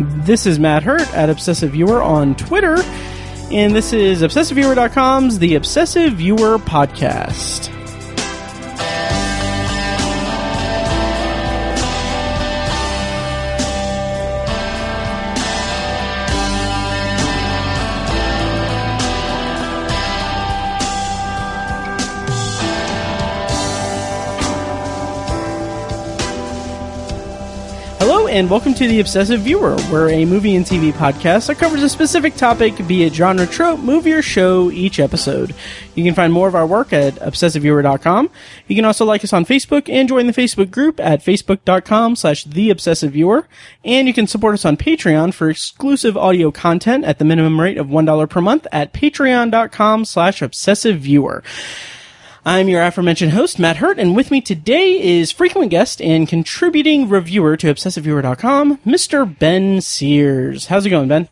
This is Matt Hurt at Obsessive Viewer on Twitter, and this is ObsessiveViewer.com's The Obsessive Viewer Podcast. And welcome to The Obsessive Viewer, where a movie and TV podcast that covers a specific topic, be it genre, trope, movie, or show, each episode. You can find more of our work at ObsessiveViewer.com. You can also like us on Facebook and join the Facebook group at Facebook.com slash The Obsessive Viewer. And you can support us on Patreon for exclusive audio content at the minimum rate of $1 per month at Patreon.com slash Obsessive Viewer. I'm your aforementioned host, Matt Hurt, and with me today is frequent guest and contributing reviewer to ObsessiveViewer.com, Mr. Ben Sears. How's it going, Ben?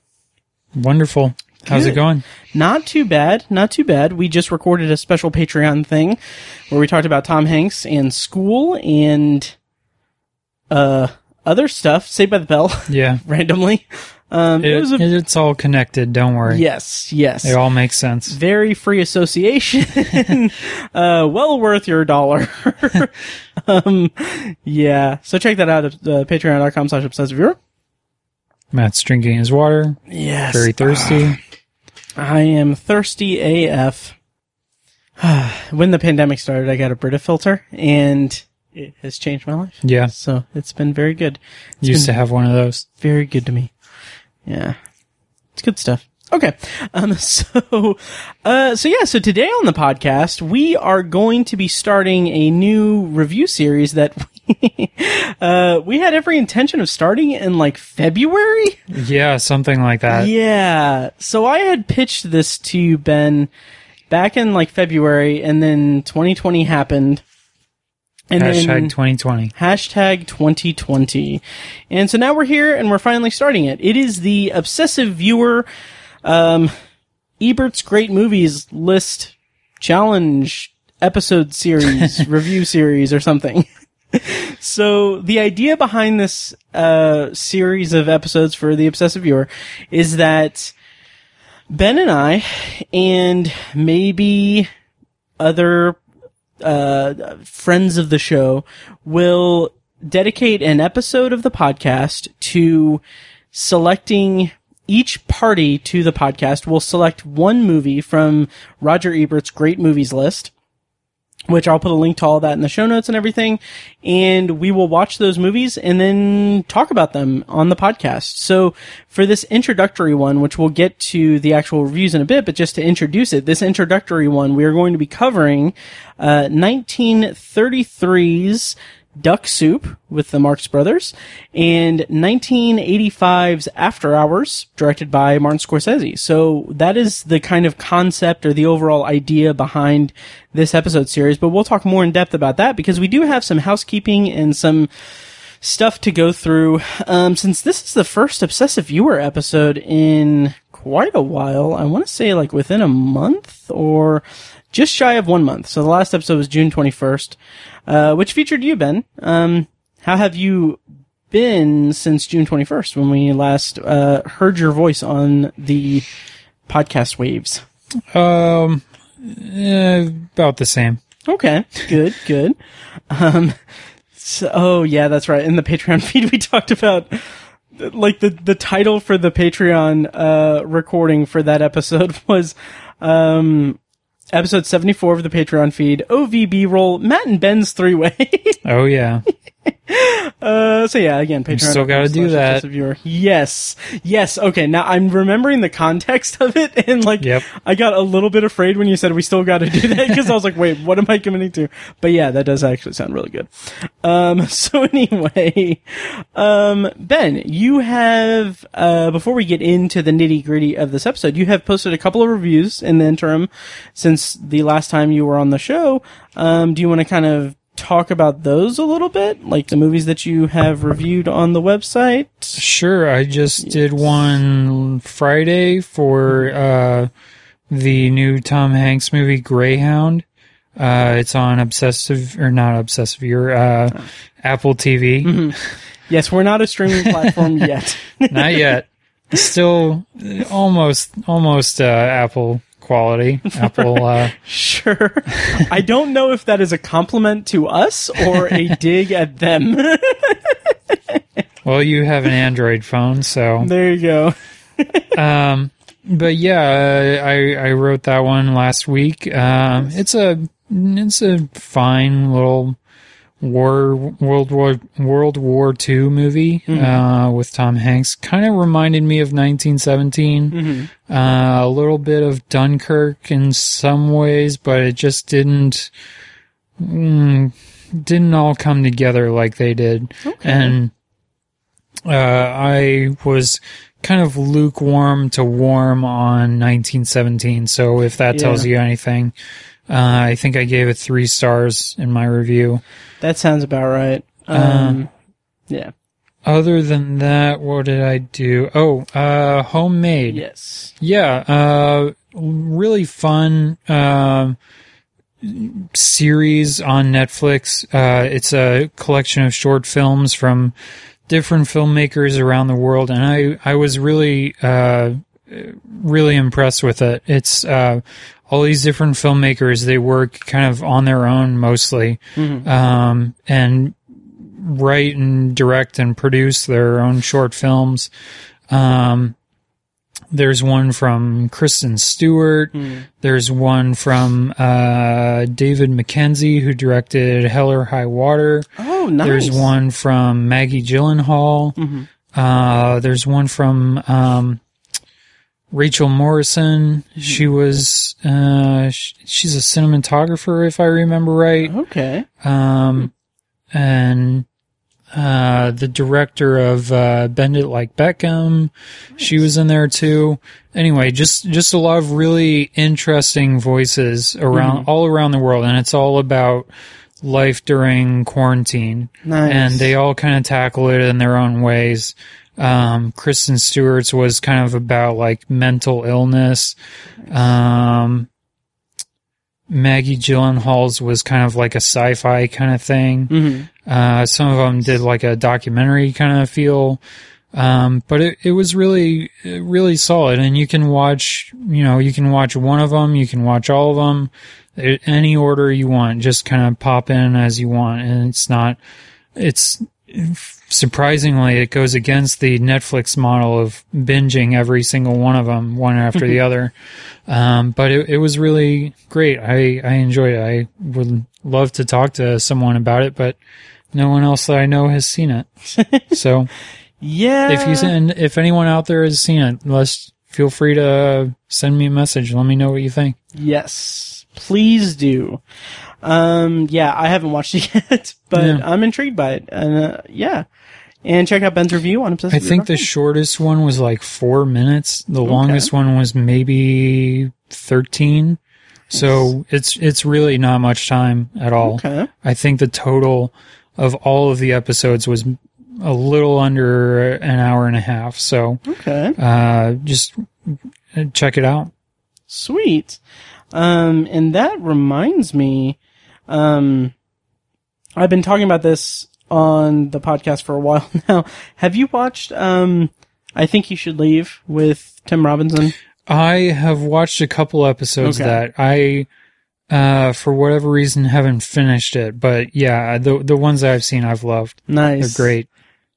Wonderful. How's Good. it going? Not too bad, not too bad. We just recorded a special Patreon thing where we talked about Tom Hanks and school and uh other stuff. Saved by the Bell, Yeah. randomly. Um, it, It, was a it's all connected. Don't worry. yes, yes. It all makes sense. very free association. uh, well worth your dollar. um, yeah. So check that out at uh, patreon.com slash obsessive viewer. Matt's drinking his water. Yes. Very thirsty. I am thirsty AF. when the pandemic started, I got a Brita filter and it has changed my life. yeah. So it's been very good. It's Used to have one of those. very good to me. Yeah. It's good stuff. Okay. Um, so, uh, so yeah, so today on the podcast, we are going to be starting a new review series that we, uh, we had every intention of starting in like February. Yeah, something like that. Yeah. So I had pitched this to Ben, back in like February and then 2020 happened. And Hashtag then 2020. hashtag 2020. And so now we're here and we're finally starting it. It is the obsessive viewer, um, Ebert's great movies list challenge episode series, review series or something. so the idea behind this, uh, series of episodes for the obsessive viewer is that Ben and I, and maybe other uh, friends of the show will dedicate an episode of the podcast to selecting each party to the podcast. Will select one movie from Roger Ebert's great movies list, which I'll put a link to all that in the show notes and everything. And we will watch those movies and then talk about them on the podcast. So for this introductory one, which we'll get to the actual reviews in a bit, but just to introduce it, this introductory one, we are going to be covering, uh, 1933's Duck Soup with the Marx Brothers and 1985's After Hours, directed by Martin Scorsese. So that is the kind of concept or the overall idea behind this episode series, but we'll talk more in depth about that because we do have some housekeeping and some stuff to go through. Um, since this is the first obsessive viewer episode in quite a while, I want to say like within a month or just shy of one month. So the last episode was June 21st, uh, which featured you, Ben. Um, how have you been since June 21st when we last, uh, heard your voice on the podcast waves? Um, eh, about the same. Okay, good, good. Um, so, oh yeah, that's right. In the Patreon feed, we talked about like the the title for the Patreon uh recording for that episode was um episode 74 of the Patreon feed, OVB roll, Matt and Ben's three way. Oh, yeah. uh, so yeah, again, Patreon. still gotta do that. Viewer. Yes. Yes. Okay. Now I'm remembering the context of it and like, Yep. I got a little bit afraid when you said we still gotta do that because I was like, wait, what am I committing to? But yeah, that does actually sound really good. Um, so anyway, um, Ben, you have, uh, before we get into the nitty gritty of this episode, you have posted a couple of reviews in the interim since the last time you were on the show. Um, do you want to kind of talk about those a little bit? Like the movies that you have reviewed on the website? Sure. I just did one Friday for, uh, the new Tom Hanks movie Greyhound. Uh, it's on obsessive or not obsessive, your uh, Apple TV. Yes, we're not a streaming platform yet. Not yet. Still almost almost uh, Apple quality. Apple uh sure. I don't know if that is a compliment to us or a dig at them. well, you have an Android phone, so there you go. um but yeah, I I wrote that one last week. Um it's a it's a fine little war World War World War II movie uh, with Tom Hanks. Kind of reminded me of 1917. Uh, a little bit of Dunkirk in some ways, but it just didn't mm, didn't all come together like they did. And uh, I was kind of lukewarm to warm on 1917. So if that tells you anything. Uh, I think I gave it three stars in my review. That sounds about right. Um, yeah. Other than that, what did I do? Oh, uh, homemade. Yes. Yeah, uh, really fun um, series on Netflix. Uh, it's a collection of short films from different filmmakers around the world, and I I was really uh, really impressed with it. It's uh, all these different filmmakers. They work kind of on their own mostly, um, and write and direct and produce their own short films. Um, there's one from Kristen Stewart. There's one from uh, David Mackenzie, who directed Hell or High Water. Oh, nice. There's one from Maggie Gyllenhaal. Uh, there's one from um, Rachel Morrison. She was uh, she's a cinematographer, if I remember right. Okay. Um, and uh, the director of uh, Bend It Like Beckham, she was in there too. Anyway, just just a lot of really interesting voices around all around the world, and it's all about life during quarantine, Nice. and they all kind of tackle it in their own ways. Um, Kristen Stewart's was kind of about like mental illness. Um, Maggie Gyllenhaal's was kind of like a sci-fi kind of thing. hmm Uh, some of them did like a documentary kind of feel. Um, but it, it was really, really solid. And you can watch, you know, you can watch one of them, you can watch all of them, any order you want, just kind of pop in as you want. And it's not, it's surprisingly, it goes against the Netflix model of binging every single one of them, one after the other. Um, but it, it was really great. I, I enjoyed it. I would love to talk to someone about it, but no one else that I know has seen it. so Yeah. if you and if anyone out there has seen it, let's feel free to send me a message. Let me know what you think. Yes, please do. Um, yeah, I haven't watched it yet, but Yeah. I'm intrigued by it. And uh, yeah, and check out Ben's review on Obsessive. I think the shortest one was like four minutes. The longest one was maybe thirteen. So it's it's really not much time at all. okay. I think the total of all of the episodes was a little under an hour and a half. So Okay. uh, just check it out. Sweet. Um, and that reminds me, um, I've been talking about this on the podcast for a while now. Have you watched, um, I Think You Should Leave with Tim Robinson? I have watched a couple episodes Okay. of that I, uh, for whatever reason, haven't finished it. But yeah, the the ones that I've seen, I've loved. Nice. They're great.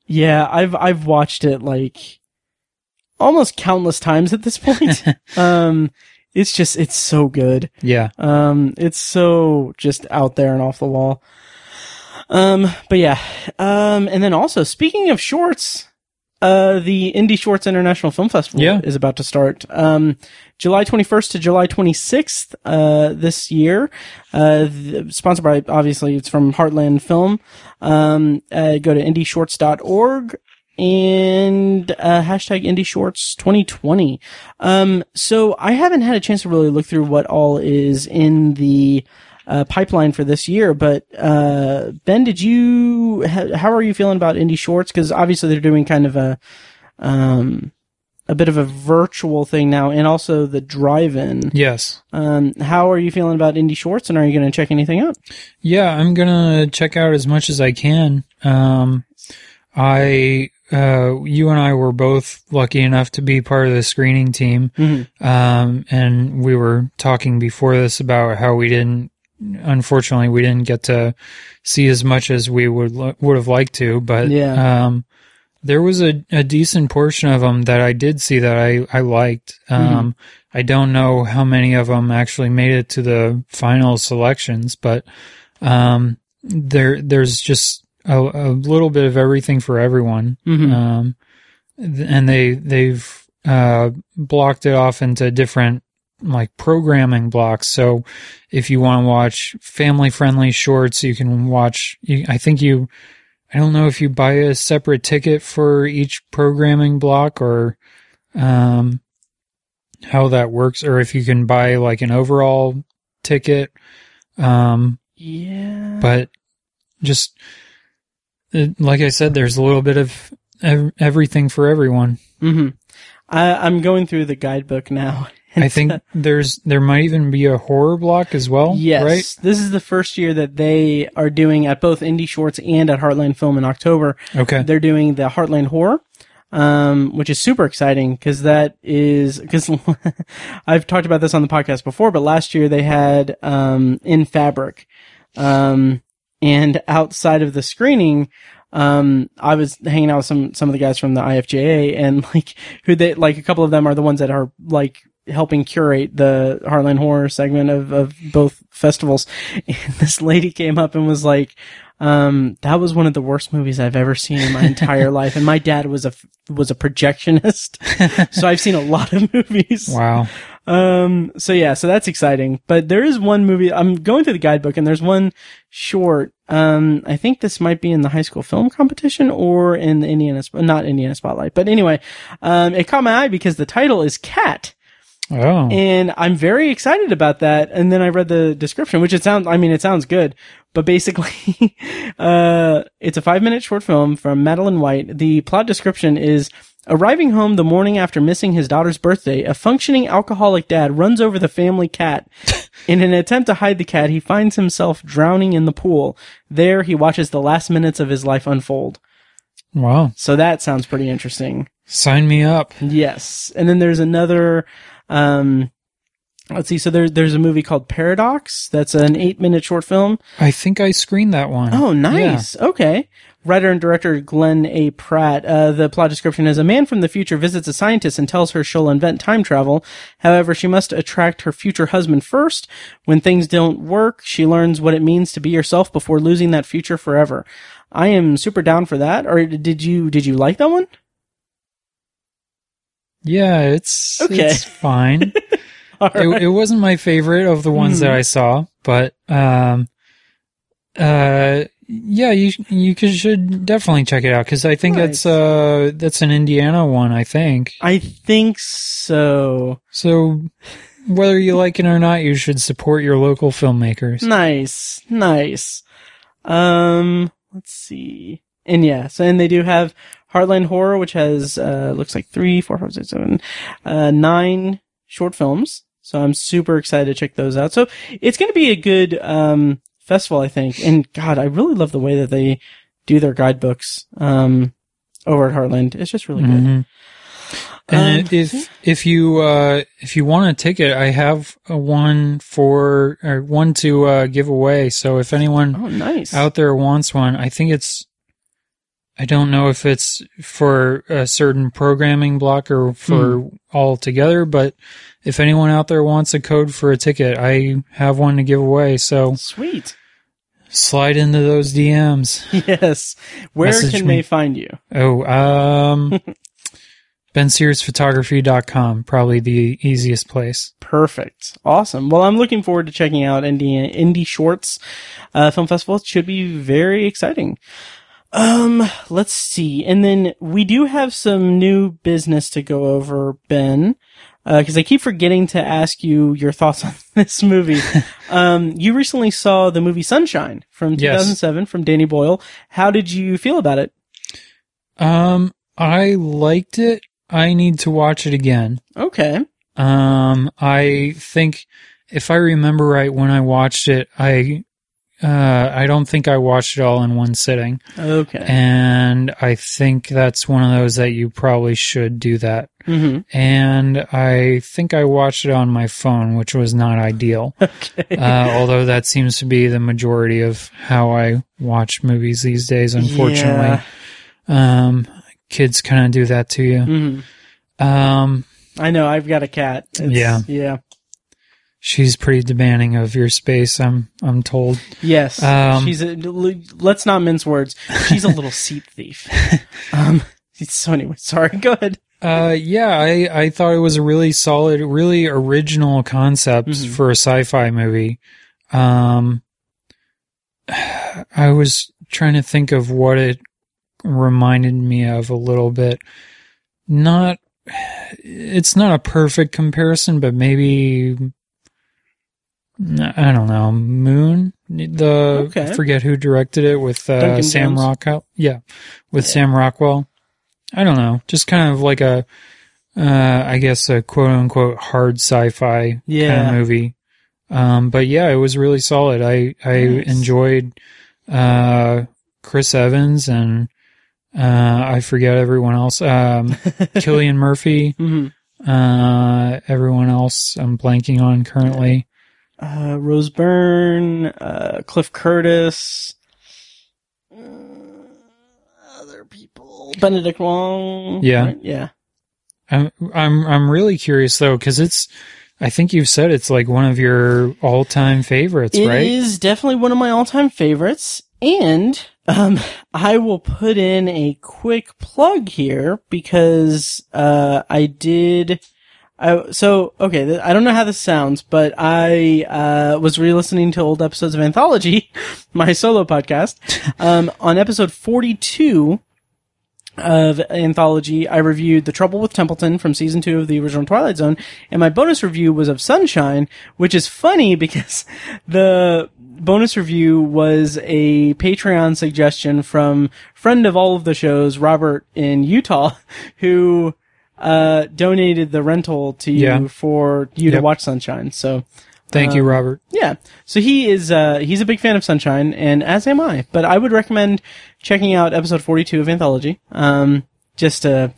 Yeah, I've I've watched it like almost countless times at this point. um it's just it's so good. Yeah, Um it's so just out there and off the wall. Um but yeah. Um and then also speaking of shorts, uh the IndyShorts International Film Festival Yeah. is about to start. Um July 21st to July 26th uh this year. Uh th- sponsored by obviously it's from Heartland Film. Um uh, go to indyshorts.org and uh, hashtag indyshorts 2020 um so i haven't had a chance to really look through what all is in the uh, pipeline for this year but uh ben did you ha- how are you feeling about indyshorts because obviously they're doing kind of a um a bit of a virtual thing now and also the drive-in yes, um how are you feeling about indyshorts and are you going to check anything out yeah. I'm gonna check out as much as I can. Um, I, uh, you and I were both lucky enough to be part of the screening team. Mhm. Um, and we were talking before this about how we didn't, unfortunately, we didn't get to see as much as we would, would have liked to, but, Yeah. um, there was a, a decent portion of them that I did see that I, I liked. Um, I don't know how many of them actually made it to the final selections, but, um, there, there's just a, a little bit of everything for everyone. Mhm. Um, and they, they've, uh, blocked it off into different, like programming blocks. So if you want to watch family friendly shorts, you can watch, you, I think you, I don't know if you buy a separate ticket for each programming block or, um, how that works, or if you can buy like an overall ticket. Um, yeah. but just it, like I said, there's a little bit of ev- everything for everyone. hmm I, I'm going through the guidebook now. I think there's there might even be a horror block as well. Yes, right? this is the first year that they are doing at both IndyShorts and at Heartland Film in October. Okay. They're doing the Heartland Horror, um, which is super exciting because that is because I've talked about this on the podcast before, but last year they had um, in Fabric, um, and outside of the screening. Um, I was hanging out with some, some of the guys from the IFJA and like who they, like a couple of them are the ones that are like helping curate the Heartland Horror segment of, of both festivals. And this lady came up and was like, um, that was one of the worst movies I've ever seen in my entire life. And my dad was a, was a projectionist. so I've seen a lot of movies. Wow. Um, so yeah, so that's exciting. But there is one movie, I'm going through the guidebook and there's one short. Um, I think this might be in the high school film competition or in the Indiana, not Indiana Spotlight. But anyway, um, it caught my eye because the title is Cat. Oh. And I'm very excited about that. And then I read the description, which it sounds, I mean, it sounds good, but basically, uh, it's a five minute short film from Madeline White. The plot description is arriving home the morning after missing his daughter's birthday, a functioning alcoholic dad runs over the family cat. In an attempt to hide the cat, he finds himself drowning in the pool. There, he watches the last minutes of his life unfold. wow. So that sounds pretty interesting. Sign me up. Yes. And then there's another, um, let's see. So there, there's a movie called Paradox. That's an eight minute short film. I think I screened that one. Oh, nice. Okay. Writer and director Glenn A. Pratt. Uh, the plot description is a man from the future visits a scientist and tells her she'll invent time travel. However, she must attract her future husband first. When things don't work, she learns what it means to be yourself before losing that future forever. I am super down for that. Or did you, did you like that one? Yeah, it's Okay. it's fine. It, right. it wasn't my favorite of the ones Hmm. that I saw, but um, uh, yeah, you you should definitely check it out because I think Nice. that's uh that's an Indiana one. I think I think so. so. Whether you like it or not, you should support your local filmmakers. Nice, nice. Um, let's see. And yeah, so and they do have Heartland Horror, which has uh looks like three, four, five, six, seven, uh, nine short films. So I'm super excited to check those out. So it's going to be a good um festival, I think. And God, I really love the way that they do their guidebooks um over at Heartland. It's just really good. Mhm. And Um, if if you uh, if you want a ticket, I have a one for or one to uh, give away. So if anyone Oh, nice. out there wants one, I think it's. I don't know if it's for a certain programming block or for Hmm. all together, but if anyone out there wants a code for a ticket, I have one to give away. So Sweet. slide into those DMs. Yes. Where Message can me. they find you? Oh, um, bensearsphotography.com, probably the easiest place. Perfect. Awesome. Well, I'm looking forward to checking out Indie, IndyShorts uh, Film Festival. It should be very exciting. Um, let's see. And then we do have some new business to go over, Ben. Uh, cause I keep forgetting to ask you your thoughts on this movie. um, you recently saw the movie Sunshine from Yes. 2007 from Danny Boyle. How did you feel about it? Um, I liked it. I need to watch it again. Okay. Um, I think if I remember right, when I watched it, I uh, I don't think I watched it all in one sitting, Okay. and I think that's one of those that you probably should do that. hmm And I think I watched it on my phone, which was not ideal. Okay. uh, although that seems to be the majority of how I watch movies these days. Unfortunately, Yeah. um, kids kind of do that to you. hmm Um, I know. I've got a cat. It's- Yeah. Yeah. She's pretty demanding of your space. I'm I'm told. Yes. Um, she's a. Let's not mince words. She's a little seat thief. Um. So anyway, sorry. Go ahead. Uh, yeah, I I thought it was a really solid, really original concept Mhm. for a sci-fi movie. Um, I was trying to think of what it reminded me of a little bit. Not, it's not a perfect comparison, but maybe I don't know. Moon, the Okay. I forget who directed it with uh, Sam? Rockwell. Yeah, with Yeah. Sam Rockwell. I don't know, just kind of like a, uh, I guess a quote unquote hard sci-fi kind of movie. Um, but yeah, it was really solid. I I Nice. enjoyed uh, Chris Evans and uh, I forget everyone else. Um, Cillian Murphy. hmm Uh, everyone else I'm blanking on currently. Uh, Rose Byrne, uh, Cliff Curtis, uh, other people, Benedict Wong. Yeah. right? Yeah. I'm I'm I'm really curious though because it's. I think you've said it's like one of your all-time favorites, It right? is definitely one of my all-time favorites, and um, I will put in a quick plug here because uh, I did. I, so okay, th- I don't know how this sounds, but I uh, was re-listening to old episodes of Anthology, my solo podcast. Um, on episode forty-two of Anthology, I reviewed The Trouble with Templeton from season two of the original Twilight Zone, and my bonus review was of Sunshine, which is funny because the bonus review was a Patreon suggestion from friend of all of the shows, Robert in Utah, who uh, donated the rental to you Yeah. for you to watch Sunshine. So Thank you, um, Robert. yeah. So he is uh he's a big fan of Sunshine and as am I. But I would recommend checking out episode 42 of Anthology. Um just to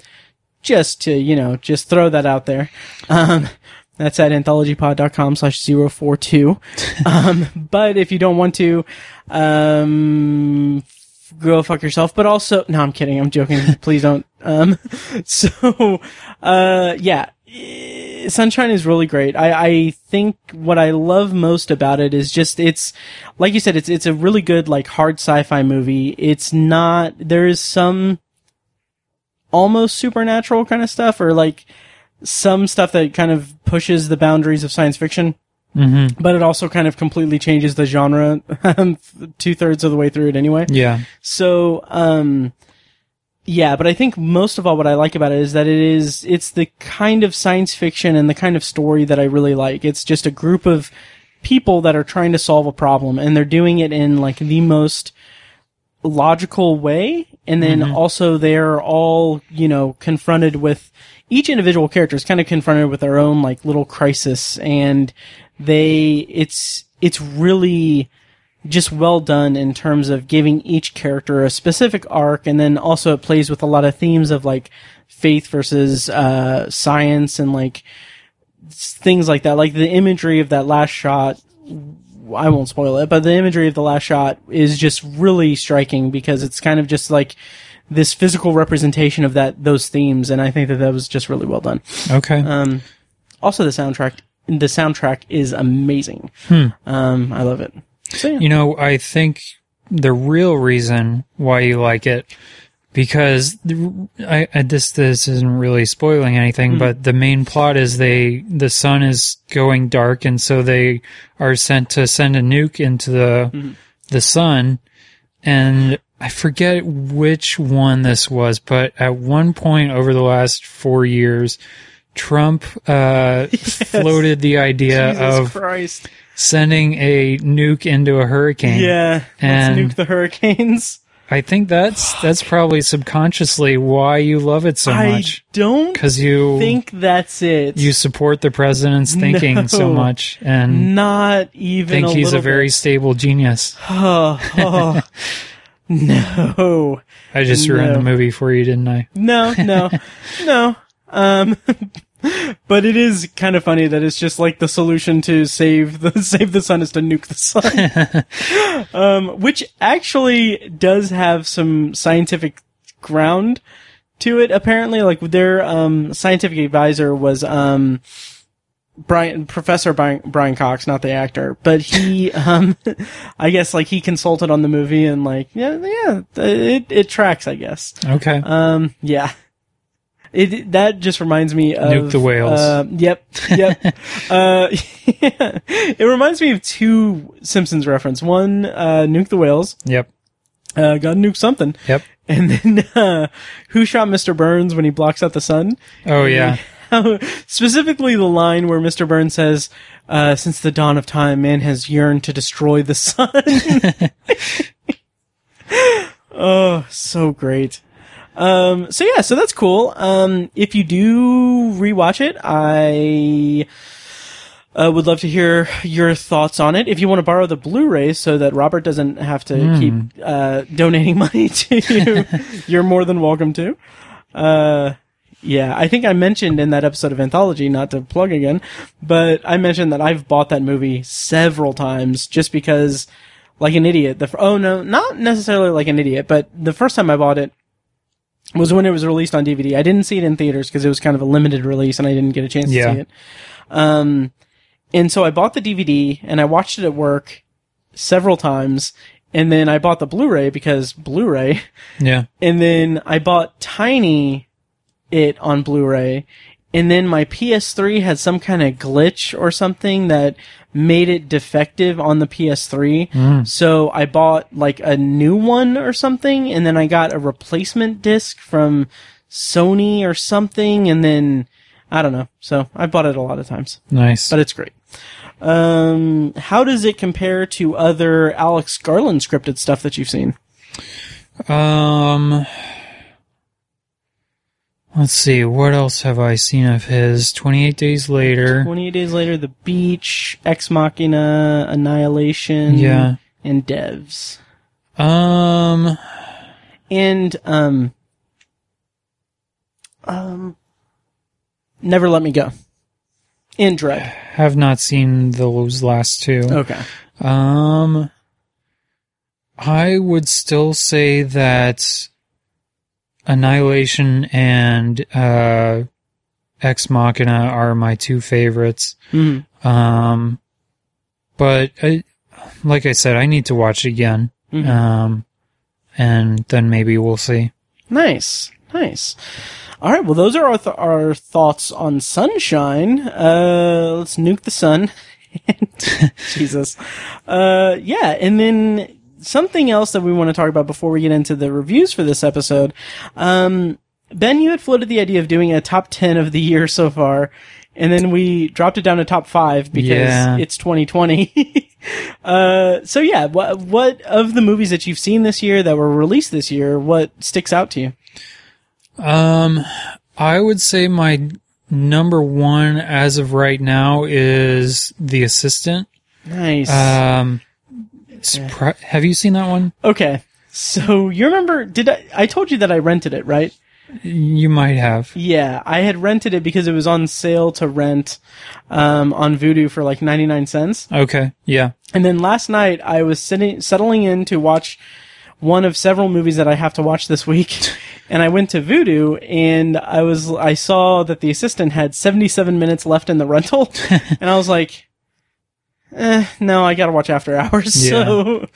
just to, you know, just throw that out there. Um that's at anthologypod.com slash 042. um, but if you don't want to, um, go fuck yourself. But also, no, I'm kidding. I'm joking. Please don't. Um, so, uh, yeah. Sunshine is really great. I, I think what I love most about it is just it's like you said, it's it's a really good like hard sci-fi movie. It's not there is some almost supernatural kind of stuff or like some stuff that kind of pushes the boundaries of science fiction, hmm but it also kind of completely changes the genre two thirds of the way through it anyway. Yeah. So, um, yeah, but I think most of all what I like about it is that it is, it's the kind of science fiction and the kind of story that I really like. It's just a group of people that are trying to solve a problem and they're doing it in like the most logical way. And then also they're all, you know, confronted with each individual character is kind of confronted with their own like little crisis and they, it's, it's really, just well done in terms of giving each character a specific arc and then also it plays with a lot of themes of like faith versus uh science and like things like that like the imagery of that last shot I won't spoil it but the imagery of the last shot is just really striking because it's kind of just like this physical representation of that those themes and I think that that was just really well done Okay. um also the soundtrack the soundtrack is amazing Hmm. um I love it so yeah. You know, I think the real reason why you like it because I, I this this isn't really spoiling anything, but the main plot is they the sun is going dark, and so they are sent to send a nuke into the the sun, and I forget which one this was, but at one point over the last four years. Trump uh, floated the idea Jesus of Christ. sending a nuke into a hurricane. Yeah. And- let's nuke the hurricanes. I think that's that's probably subconsciously why you love it so I much don't because you think that's it. you support the president's thinking so much and not even think a he's a very bit. stable genius. Oh, oh. no, I just ruined the movie for you, didn't I? no, no, no. Um, but it is kind of funny that it's just like the solution to save the save the sun is to nuke the sun, um, which actually does have some scientific ground to it. Apparently, like their um, scientific advisor was um, Brian Professor Brian, Brian Cox, not the actor, but he, um, I guess like he consulted on the movie and like yeah, yeah, it it tracks, I guess. Okay. Um, yeah. It that just reminds me of Nuke the whales. Uh, yep, yep. uh, yeah. It reminds me of two Simpsons reference. One, uh, Nuke the whales. yep. Uh, got nuke something. Yep. And then, uh, Who shot Mr. Burns when he blocks out the sun? Oh yeah. Specifically, the line where Mr. Burns says, uh, "Since the dawn of time, man has yearned to destroy the sun." oh, so great. Um, so yeah, so that's cool. Um, if you do rewatch it, I uh, would love to hear your thoughts on it. If you want to borrow the Blu-ray so that Robert doesn't have to keep uh, donating money to you, you're more than welcome to. Uh, yeah, I think I mentioned in that episode of Anthology, not to plug again, but I mentioned that I've bought that movie several times just because, like an idiot. The oh no, not necessarily like an idiot, but the first time I bought it was when it was released on DVD. I didn't see it in theaters because it was kind of a limited release and I didn't get a chance Yeah. to see it. Um, and so I bought the DVD and I watched it at work several times. And then I bought the Blu-ray because Blu-ray. Yeah. And then I bought Tiny it on Blu-ray. And then my PS3 had some kind of glitch or something that made it defective on the PS3. So I bought like a new one or something. And then I got a replacement disc from Sony or something. And then I don't know. So I bought it a lot of times, Nice. but it's great. Um, how does it compare to other Alex Garland scripted stuff that you've seen? Um, let's see. What else have I seen of his? Twenty Eight Days Later. 28 days later, The Beach, Ex Machina, Annihilation, Yeah. and Devs. Um, And, um, um, Never Let Me Go. And Dredd. have not seen those last two. Okay. Um, I would still say that Annihilation and uh, Ex Machina are my two favorites. Mhm. Um, but I, like I said, I need to watch it again. Mhm. Um, and then maybe we'll see. Nice. Nice. All right. Well, those are our, th- our thoughts on Sunshine. Uh, let's nuke the sun. Jesus. Uh, yeah. And then something else that we want to talk about before we get into the reviews for this episode. Um, Ben, you had floated the idea of doing a top 10 of the year so far. And then we dropped it down to top five because Yeah. it's 2020. uh, so yeah, what, what of the movies that you've seen this year that were released this year, what sticks out to you? Um, I would say my number one as of right now is The Assistant. Nice. Um, surpri- have you seen that one? okay. So you remember, did I, I told you that I rented it, right? You might have. Yeah, I had rented it because it was on sale to rent, um, on Vudu for like 99 cents. Okay. Yeah. And then last night I was sitting, settling in to watch one of several movies that I have to watch this week. And I went to Vudu and I was, I saw that the assistant had 77 minutes left in the rental. and I was like, eh, no, I gotta watch after hours. So,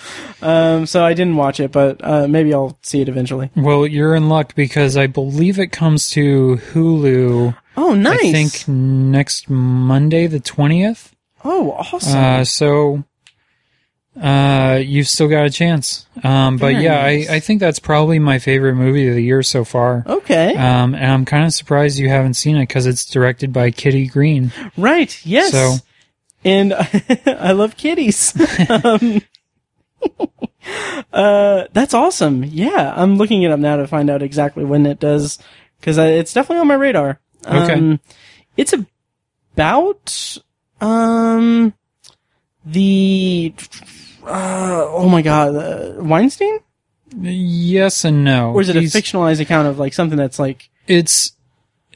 um, so I didn't watch it, but, uh, maybe I'll see it eventually. Well, you're in luck because I believe it comes to Hulu. Oh, nice. I think next Monday, the twentieth. Oh, awesome. Uh, so, uh, you've still got a chance. Um, but Very yeah, nice. I, I think that's probably my favorite movie of the year so far. okay. Um, and I'm kind of surprised you haven't seen it because it's directed by Kitty Green. right. Yes. So, and I love kitties. um, Uh, that's awesome. Yeah, I'm looking it up now to find out exactly when it does, because it's definitely on my radar. Okay. Um, it's about um the uh, oh my god, uh, Weinstein, Yes and no. or is it a fictionalized account of like something that's like It's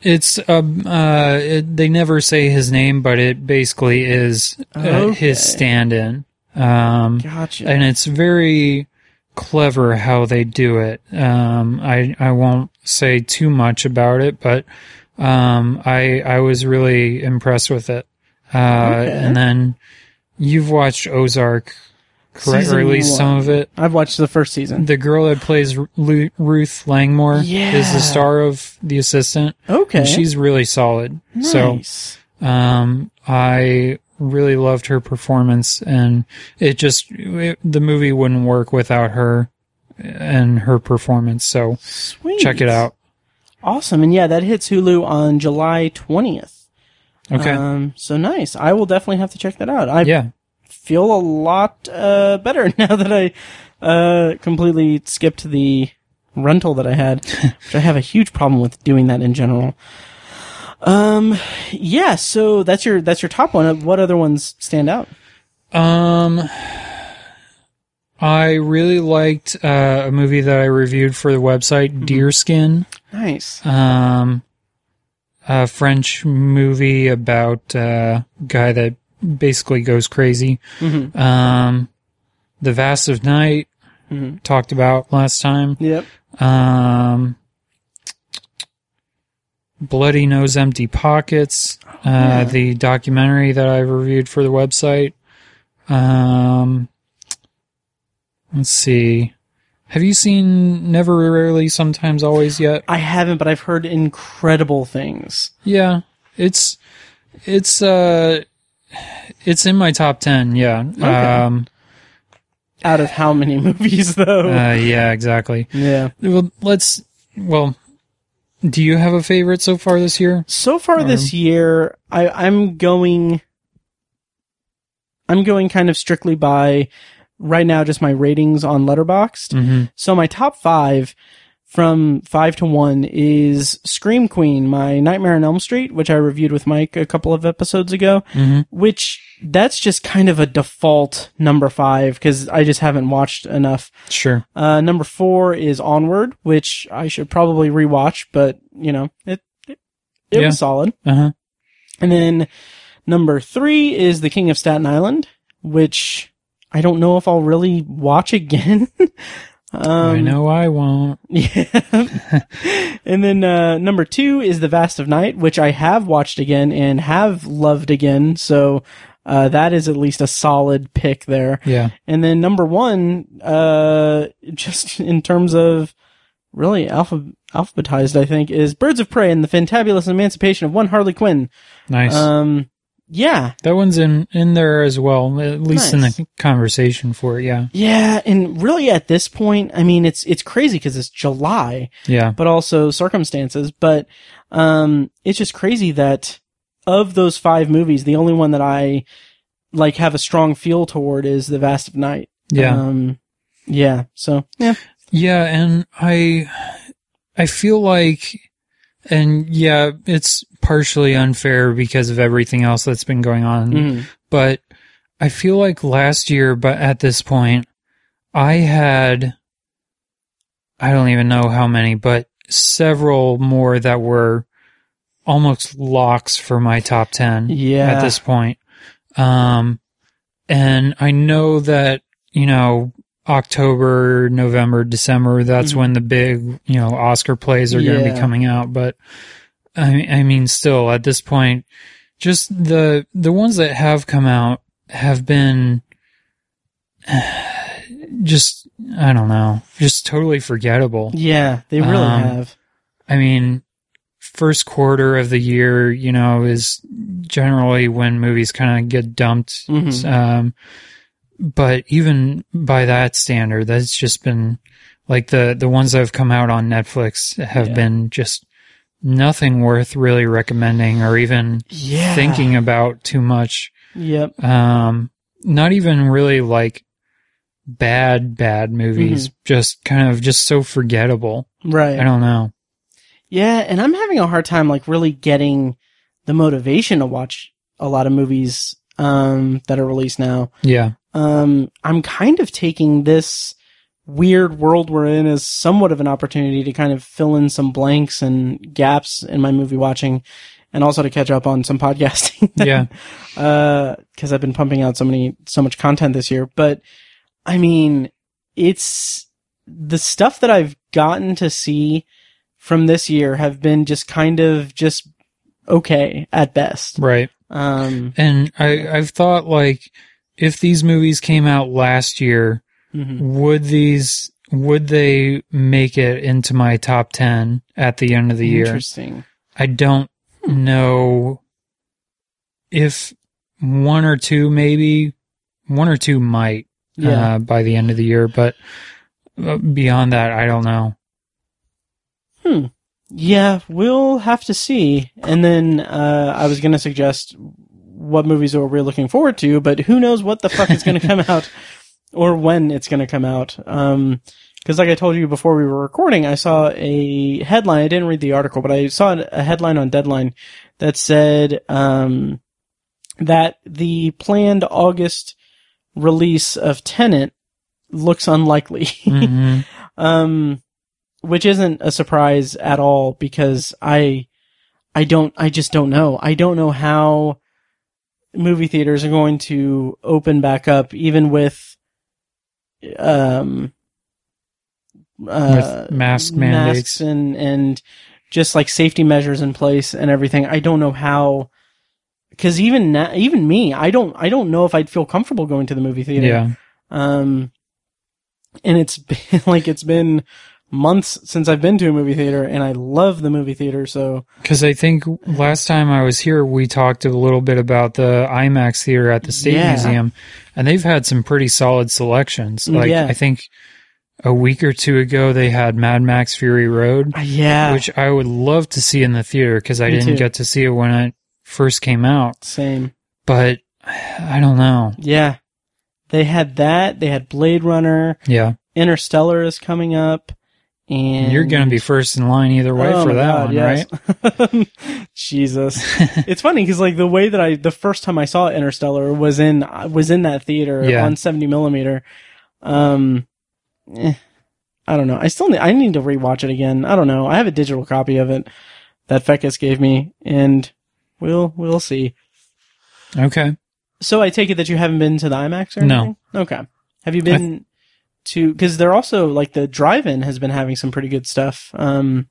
it's um uh it, they never say his name, but it basically is uh, Okay. his stand-in. Um, gotcha? and it's very clever how they do it. Um, I I won't say too much about it, but um, I I was really impressed with it. Uh, Okay. And then you've watched Ozark, correct? Or at least some of it. I've watched the first season. The girl that plays Ru- Ruth Langmore is the star of The Assistant. Okay, And she's really solid. So nice. um, I really loved her performance, and it just it, the movie wouldn't work without her and her performance. So Sweet. check it out. Awesome, and yeah, that hits Hulu on July twentieth. Okay, Um, so nice. I will definitely have to check that out. I yeah, feel a lot uh, better now that I uh, completely skipped the rental that I had, which I have a huge problem with doing that in general. Um, yeah. So that's your that's your top one. What other ones stand out? um. I really liked uh, a movie that I reviewed for the website, Deerskin. Nice. Um, a French movie about uh, a guy that basically goes crazy. hmm Um, The Vast of Night hmm talked about last time. Yep. Um, Bloody Nose Empty Pockets, uh, yeah. the documentary that I reviewed for the website. Um, let's see. Have you seen Never Rarely, Sometimes Always yet? I haven't, but I've heard incredible things. Yeah, it's it's uh it's in my top ten. Yeah. Um. Out of how many movies though? Uh, yeah. Exactly. yeah. Well, let's. Well, do you have a favorite so far this year? So far this year, I, I'm going. I'm going kind of strictly by right now just my ratings on Letterboxd. Mm-hmm. So my top five from five to one is Scream Queen, my Nightmare on Elm Street, which I reviewed with Mike a couple of episodes ago, Mm-hmm. which that's just kind of a default number five because I just haven't watched enough. Sure. Uh, number four is Onward, which I should probably rewatch, but you know, it, it, it Yeah. was solid. Uh huh. And then number three is The King of Staten Island, which I don't know if I'll really watch again. um, I know I won't. Yeah. and then uh, number two is The Vast of Night, which I have watched again and have loved again. So uh, that is at least a solid pick there. Yeah. And then number one, uh, just in terms of really alpha, alphabetized, I think, is Birds of Prey and the Fantabulous Emancipation of One Harley Quinn. Nice. Um, yeah, that one's in in there as well, at least in the conversation for it. Yeah. yeah, and really at this point, I mean, it's it's crazy because it's July, Yeah. but also circumstances. But um, it's just crazy that of those five movies, the only one that I like have a strong feel toward is The Vast of Night. Yeah. Um, yeah. So yeah. Yeah, and I I feel like and yeah, it's partially unfair because of everything else that's been going on, Mhm. but I feel like last year but at this point I had I don't even know how many, but several more that were almost locks for my top 10 Yeah. at this point. Um, and I know that, you know, October, November, December, that's Mhm. when the big, you know, Oscar plays are going to be coming out. But I, I mean, still at this point, just the, the ones that have come out have been just, I don't know, just totally forgettable. Yeah, they really Um, have. I mean, first quarter of the year, you know, is generally when movies kind of get dumped. Mhm. Um, but even by that standard, that's just been like the, the ones that have come out on Netflix have Yeah. been just nothing worth really recommending or even Yeah. thinking about too much. Yep. Um, not even really like bad, bad movies. Just kind of just so forgettable. Right. I don't know. Yeah, and I'm having a hard time like really getting the motivation to watch a lot of movies um that are released now. Yeah. Um I'm kind of taking this weird world we're in is somewhat of an opportunity to kind of fill in some blanks and gaps in my movie watching and also to catch up on some podcasting. Yeah. uh cuz I've been pumping out so many so much content this year, but I mean, it's the stuff that I've gotten to see from this year have been just kind of just okay at best. Right. Um, And I, I've thought like, if these movies came out last year, mhm. would these, would they make it into my top 10 at the end of the year? interesting. I don't know if one or two, maybe one or two might, Yeah. uh, by the end of the year, but uh, beyond that, I don't know. Hmm. Yeah, we'll have to see. And then uh, I was going to suggest what movies are we looking forward to, but who knows what the fuck is going to come out or when it's going to come out. Um 'cause because like I told you before we were recording, I saw a headline. I didn't read the article, but I saw a headline on Deadline that said um, that the planned August release of Tenet looks unlikely. hmm um, which isn't a surprise at all because I, I don't, I just don't know. I don't know how movie theaters are going to open back up, even with, um, uh, mask mandates. and and just like safety measures in place and everything. I don't know how. Because even na- even me, I don't I don't know if I'd feel comfortable going to the movie theater. Yeah. Um, and it's been like it's been months since I've been to a movie theater, and I love the movie theater. So Because I think last time I was here, we talked a little bit about the IMAX theater at the State Yeah. Museum, and they've had some pretty solid selections. Like Yeah. I think a week or two ago, they had Mad Max Fury Road, uh, yeah, which I would love to see in the theater because I Me didn't too. get to see it when it first came out. same. But I don't know. Yeah, they had that. They had Blade Runner. Yeah, Interstellar is coming up, and you're going to be first in line either way Oh for that God, one, yes. right? Jesus, it's funny because like the way that I the first time I saw Interstellar was in was in that theater Yeah. on seventy millimeter. Um, eh, I don't know. I still need, I need to rewatch it again. I don't know. I have a digital copy of it that Fecus gave me, and we'll we'll see. Okay. So I take it that you haven't been to the IMAX or anything? No. Okay. Have you been to? Because they're also like the drive-in has been having some pretty good stuff. Um,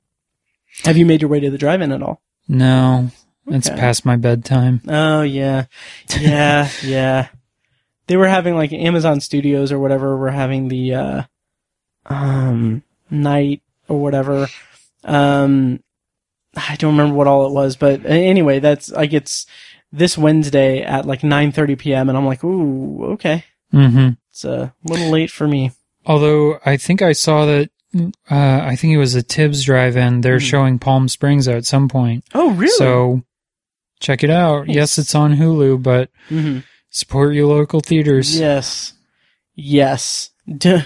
have you made your way to the drive-in at all? No, it's past my bedtime. Oh yeah, yeah, yeah. They were having like Amazon Studios or whatever were having the uh, um night or whatever. Um, I don't remember what all it was, but anyway, that's like it's this Wednesday at like 9:30 p.m. and I'm like, ooh, okay, mm-hmm. it's a little late for me. Although I think I saw that, uh, I think it was a Tibbs drive-in. They're Hmm. showing Palm Springs at some point. Oh really? So check it out. Nice. Yes, it's on Hulu, but hmm support your local theaters. yes, yes. Do,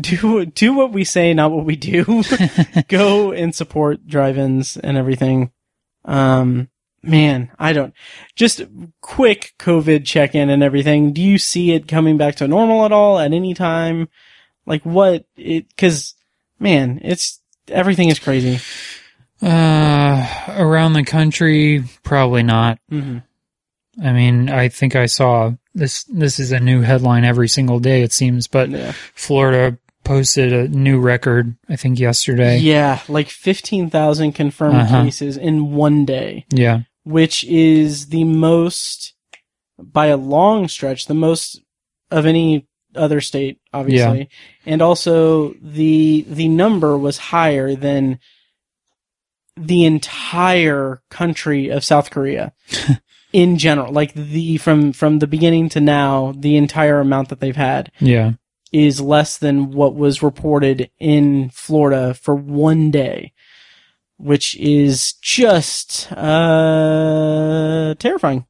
do do what we say, not what we do. go and support drive-ins and everything. Um, man, I don't. Just quick COVID check-in and everything. Do you see it coming back to normal at all at any time? Like what it? Because man, it's everything is crazy. Uh, around the country, probably not. hmm I mean, I think I saw this. This is a new headline every single day, it seems. But Yeah. Florida posted a new record, I think, yesterday. yeah, like fifteen thousand confirmed Uh-huh. cases in one day. Yeah. which is the most, by a long stretch, the most of any other state, obviously. And also the, the number was higher than the entire country of South Korea in general. Like the, from, from the beginning to now, the entire amount that they've had Yeah. is less than what was reported in Florida for one day, which is just uh terrifying.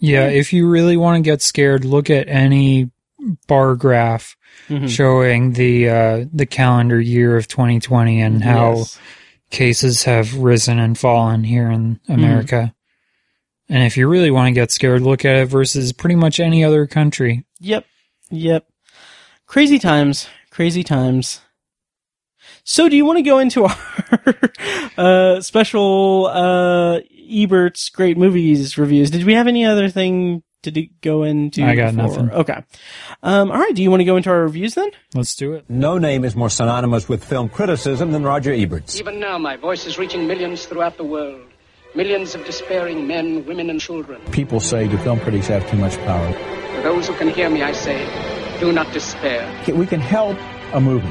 Yeah, Yeah. if you really want to get scared, look at any bar graph Mhm. showing the uh, the calendar year of 2020 and how Yes. cases have risen and fallen here in Mm-hmm. America. And if you really want to get scared, look at it versus pretty much any other country. Yep. Yep. Crazy times. Crazy times. So do you want to go into our uh, special uh, Ebert's great movies reviews? Did we have any other thing to do, go into? I got before? nothing. Okay. Um, all right. Do you want to go into our reviews then? Let's do it. No name is more synonymous with film criticism than Roger Ebert's. Even now, my voice is reaching millions throughout the world. Millions of despairing men, women, and children. People say, do film critics have too much power? To those who can hear me, I say, do not despair. We can help a movie.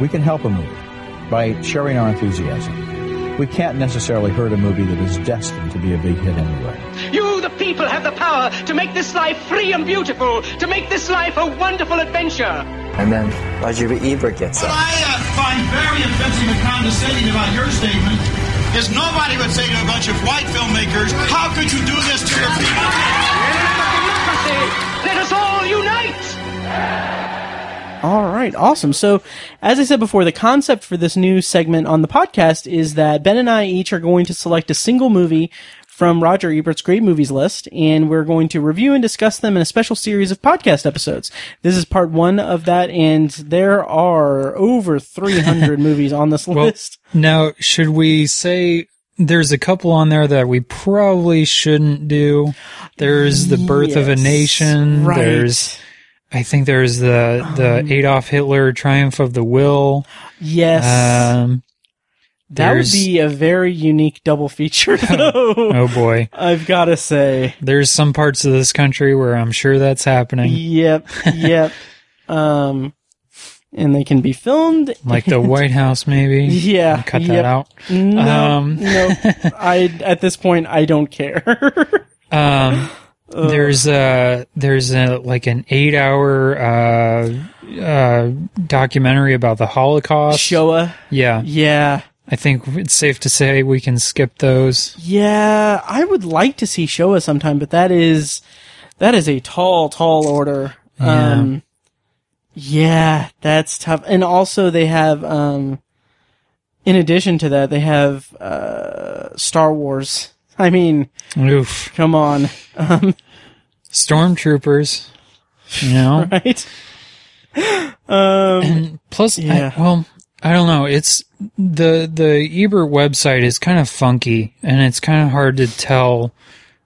We can help a movie by sharing our enthusiasm. We can't necessarily hurt a movie that is destined to be a big hit anyway. You, the people, have the power to make this life free and beautiful, to make this life a wonderful adventure. And then Roger Ebert gets What up. I uh, find very offensive and condescending about your statement is nobody would say to a bunch of white filmmakers, how could you do this to your people? In the democracy, let us all unite! All right, awesome. So, as I said before, the concept for this new segment on the podcast is that Ben and I each are going to select a single movie from Roger Ebert's great movies list, and we're going to review and discuss them in a special series of podcast episodes. This is part one of that, and there are over 300 movies on this Well, list. now should we say there's a couple on there that we probably shouldn't do? There's the Birth of a Nation. right. There's I think there's the the Adolf Hitler Triumph of the Will. Yes. Um, that would be a very unique double feature, though. oh boy. I've got to say. There's some parts of this country where I'm sure that's happening. Yep, yep. um, and they can be filmed. Like the White House, maybe. Yeah, Cut yep. that out. No, Um, no. I at this point I don't care. Um, there's a there's a like an eight hour uh, uh, documentary about the Holocaust. Shoah. Yeah, Yeah, I think it's safe to say we can skip those. yeah. I would like to see Shoah sometime, but that is that is a tall, tall order. Yeah. Um, yeah, that's tough. And also they have um, in addition to that, they have uh, Star Wars. I mean, Oof, come on, um, stormtroopers. You know, right? Um, and plus, Yeah. I, well, I don't know. It's the the Ebert website is kind of funky, and it's kind of hard to tell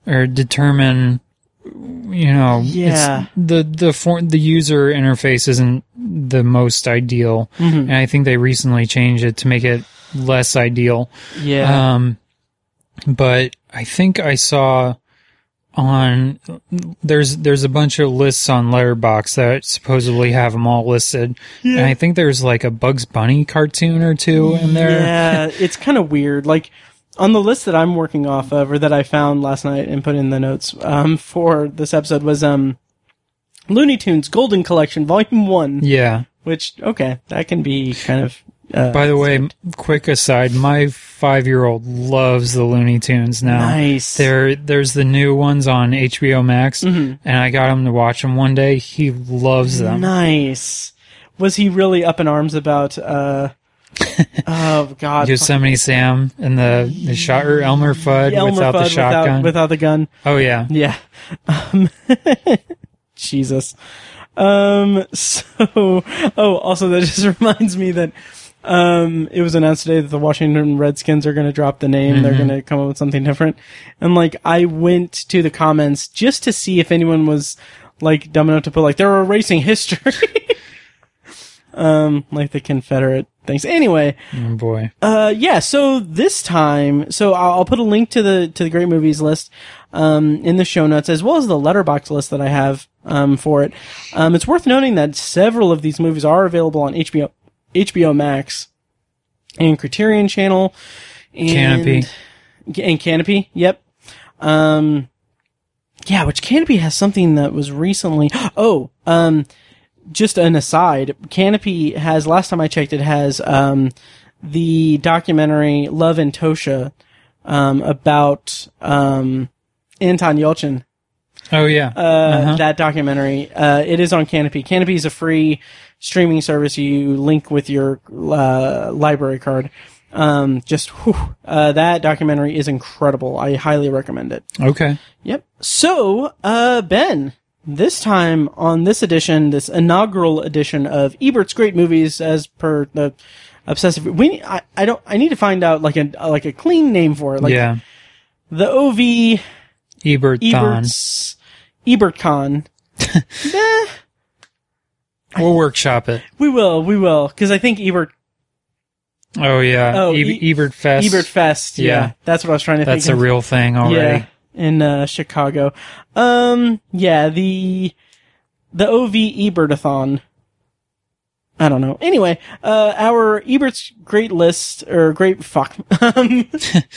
or determine. You know, it's- Yeah. the the for, the user interface isn't the most ideal, Mm-hmm. and I think they recently changed it to make it less ideal. yeah. Um, but I think I saw on there's there's a bunch of lists on Letterboxd that supposedly have them all listed, and I think there's like a Bugs Bunny cartoon or two in there. Yeah, it's kind of weird. Like on the list that I'm working off of, or that I found last night and put in the notes um, for this episode was um, Looney Tunes Golden Collection Volume One. Yeah. Which okay, that can be kind of. Uh, By the way, quick aside, my five year old loves the Looney Tunes now. Nice. There, there's the new ones on HBO Max, Mm-hmm. and I got him to watch them one day. He loves them. nice. Was he really up in arms about? Uh, oh God, Yosemite Sam and the the shot or Elmer Fudd Elmer without Fudd the shotgun. without, without the gun. oh yeah, Yeah. Um, Jesus. Um, so, oh, also that just reminds me that, um, it was announced today that the Washington Redskins are going to drop the name. They're going to come up with something different. And like, I went to the comments just to see if anyone was like dumb enough to put like, they're erasing history. um, like the Confederate things. Anyway, oh boy. uh, yeah. So this time, so I'll, I'll put a link to the to the great movies list um, in the show notes, as well as the Letterboxd list that I have um, for it. Um, it's worth noting that several of these movies are available on HBO HBO Max and Criterion Channel and Kanopy. and Kanopy. Yep. Um, yeah, which Kanopy has something that was recently. Oh, um, just an aside. Kanopy has last time I checked, it has um the documentary Love, Antosha um about um Anton Yelchin. Oh yeah. uh, Uh-huh. that documentary. Uh, it is on Kanopy. Kanopy is a free streaming service you link with your uh, library card. Um, just whew, uh, that documentary is incredible. I highly recommend it. okay. Yep. So, uh, Ben, this time on this edition, this inaugural edition of Ebert's Great Movies, as per the obsessive, we I, I don't I need to find out like a like a clean name for it. Like yeah. the OV Ebert Ebert's EbertCon. Nah, We'll workshop it. we will, we will, because I think Ebert Oh yeah. Oh, E- E- Ebert Fest. Ebert Fest. Yeah. Yeah. that's what I was trying to think. That's think. a real thing already. Yeah, in uh, Chicago. Um, yeah, the the OV Ebertathon. I don't know. Anyway, uh, our Ebert's great list or great fuck. um,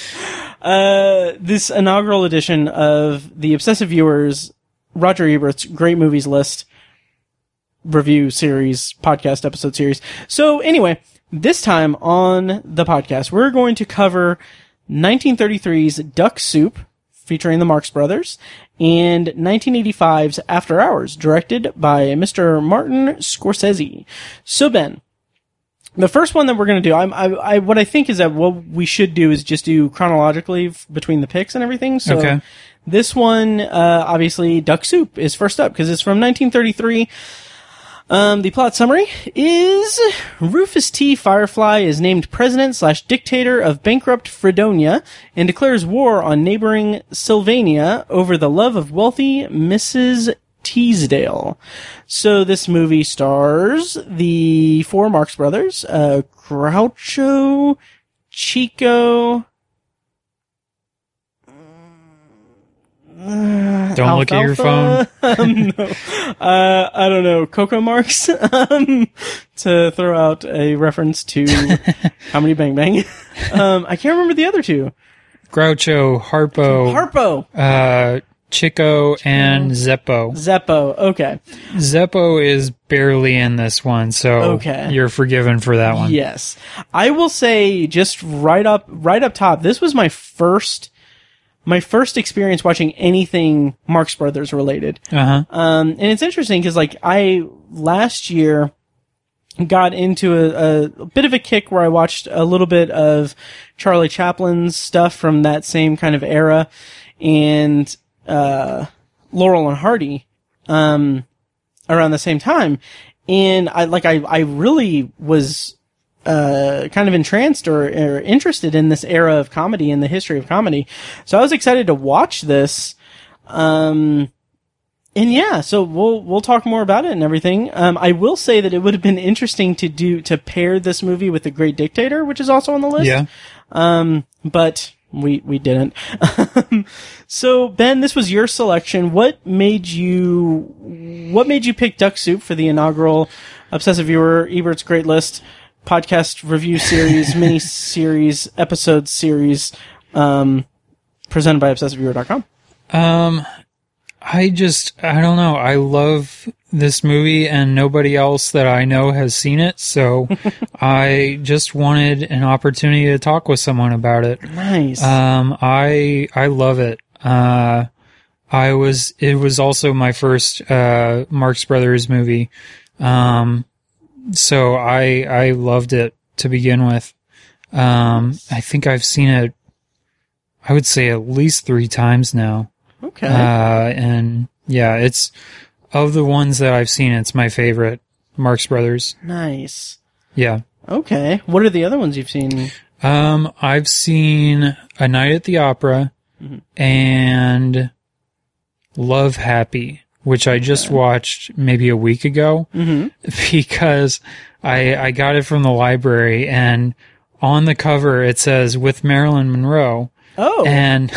uh, this inaugural edition of the Obsessive Viewers Roger Ebert's great movies list review series, podcast episode series. So anyway, this time on the podcast, we're going to cover 1933's Duck Soup, featuring the Marx Brothers, and 1985's After Hours, directed by Mr. Martin Scorsese. So Ben, the first one that we're going to do, I'm, I, I, what I think is that what we should do is just do chronologically f- between the picks and everything. So Okay. this one, uh, obviously Duck Soup is first up because it's from 1933. Um, the plot summary is Rufus T. Firefly is named president slash dictator of bankrupt Fredonia and declares war on neighboring Sylvania over the love of wealthy Mrs. Teasdale. So this movie stars the four Marx brothers, uh, Groucho, Chico, Don't look at your phone. um, no. Uh, I don't know. Coco Marks. um, to throw out a reference to Comedy Bang Bang. Um, I can't remember the other two. Groucho, Harpo, Harpo. uh, Chico, and Zeppo. Zeppo. Okay. Zeppo is barely in this one, so Okay. you're forgiven for that one. Yes. I will say just right up, right up top, this was my first, my first experience watching anything Marx Brothers related. Uh huh. Um, and it's interesting because like I last year got into a, a bit of a kick where I watched a little bit of Charlie Chaplin's stuff from that same kind of era and, uh, Laurel and Hardy, um, around the same time. And I, like, I, I really was, uh, kind of entranced or, or interested in this era of comedy and the history of comedy. So I was excited to watch this. Um, and yeah, so we'll we'll talk more about it and everything. Um, I will say that it would have been interesting to do to pair this movie with The Great Dictator, which is also on the list. Yeah. Um, but we we didn't. so Ben, this was your selection. What made you what made you pick Duck Soup for the inaugural Obsessive Viewer Ebert's Great List podcast review series, mini series, episode series, um, presented by ObsessiveViewer.com? Um, I just, I don't know. I love this movie and nobody else that I know has seen it. So I just wanted an opportunity to talk with someone about it. Nice. Um, I, I love it. Uh, I was, it was also my first, uh, Marx Brothers movie. Um, so I, I loved it to begin with. Um, I think I've seen it, I would say at least three times now. okay. Uh, and yeah, it's of the ones that I've seen, it's my favorite. Marx Brothers. nice. Yeah. Okay. What are the other ones you've seen? Um, I've seen A Night at the Opera and Love Happy, which I just watched maybe a week ago because I, I got it from the library and on the cover it says with Marilyn Monroe. Oh, And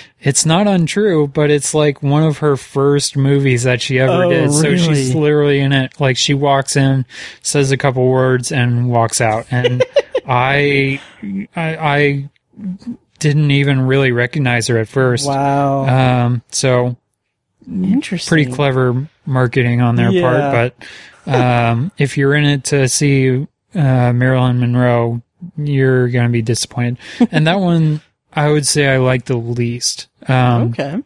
it's not untrue, but it's like one of her first movies that she ever Oh, did. So she's literally in it. Like she walks in, says a couple words, and walks out. And I, I, I didn't even really recognize her at first. wow. Um, so Interesting. pretty clever marketing on their Yeah. part. But um, if you're in it to see uh, Marilyn Monroe, you're going to be disappointed. and that one, I would say I like the least. Um, Okay.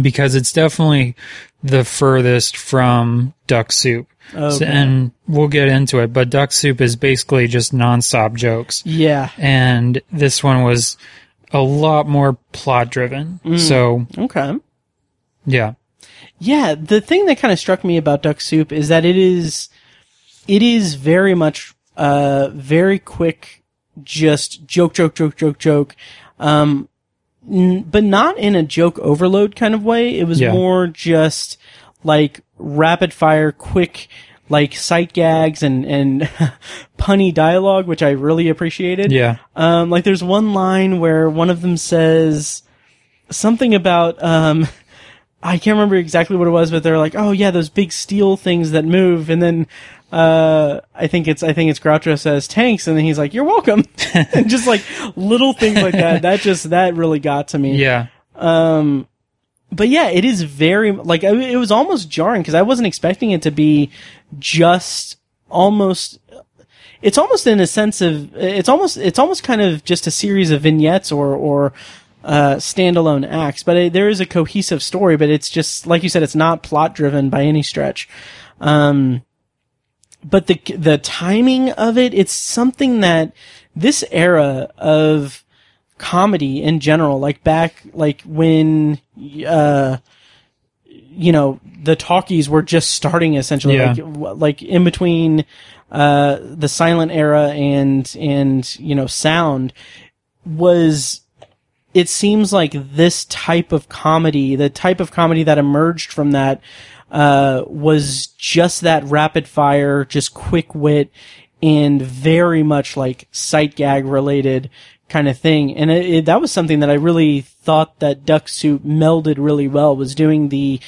because it's definitely the furthest from Duck Soup. So- and we'll get into it, but Duck Soup is basically just nonstop jokes. Yeah. And this one was a lot more plot driven. So, Okay. yeah. Yeah, the thing that kind of struck me about Duck Soup is that it is, it is very much, uh, very quick, just joke, joke, joke, joke, joke. Um, n- but not in a joke overload kind of way. It was Yeah. more just like rapid fire, quick, like sight gags and, and punny dialogue, which I really appreciated. Yeah. Um, like there's one line where one of them says something about, um, I can't remember exactly what it was, but they're like, "Oh yeah, those big steel things that move." And then uh, I think it's I think it's Groucho says tanks, and then he's like, "You're welcome," and just like little things like that. That just that really got to me. Yeah. Um, but yeah, it is very like it was almost jarring because I wasn't expecting it to be just almost. It's almost in a sense of it's almost it's almost kind of just a series of vignettes or or uh, standalone acts, but it, there is a cohesive story. But it's just like you said, it's not plot driven by any stretch. Um, but the the timing of it, it's something that this era of comedy in general, like back like when uh you know the talkies were just starting essentially Yeah. like like in between uh the silent era and and you know sound was it seems like this type of comedy, the type of comedy that emerged from that, uh, was just that rapid fire, just quick wit, and very much like sight gag related kind of thing. And it, it, that was something that I really thought that Duck Soup melded really well. Was doing the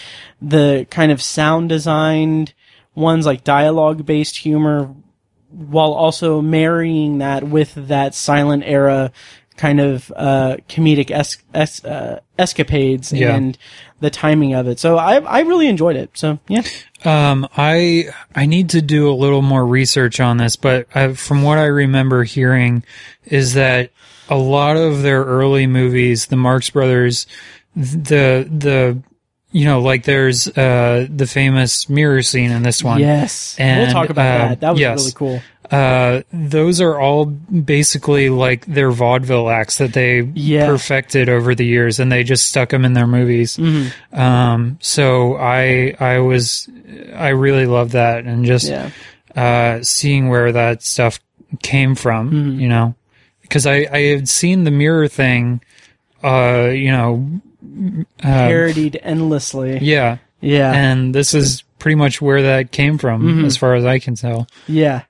the kind of sound designed ones like dialogue based humor while also marrying that with that silent era kind of uh, comedic es- es- uh, escapades Yeah. and the timing of it. So I I really enjoyed it. So yeah, Um, I I need to do a little more research on this, but I, from what I remember hearing, is that a lot of their early movies, the Marx Brothers, the the you know like there's uh the famous mirror scene in this one. yes, and, we'll talk about um, that. That was yes. really cool. Uh, those are all basically like their vaudeville acts that they Yeah. perfected over the years, and they just stuck them in their movies. Mm-hmm. Um, so I I was I really love that, and just Yeah, uh, seeing where that stuff came from, Mm-hmm. you know, because I I had seen the mirror thing, uh, you know, parodied endlessly. yeah, Yeah, and this is pretty much where that came from, Mm-hmm. as far as I can tell. Yeah.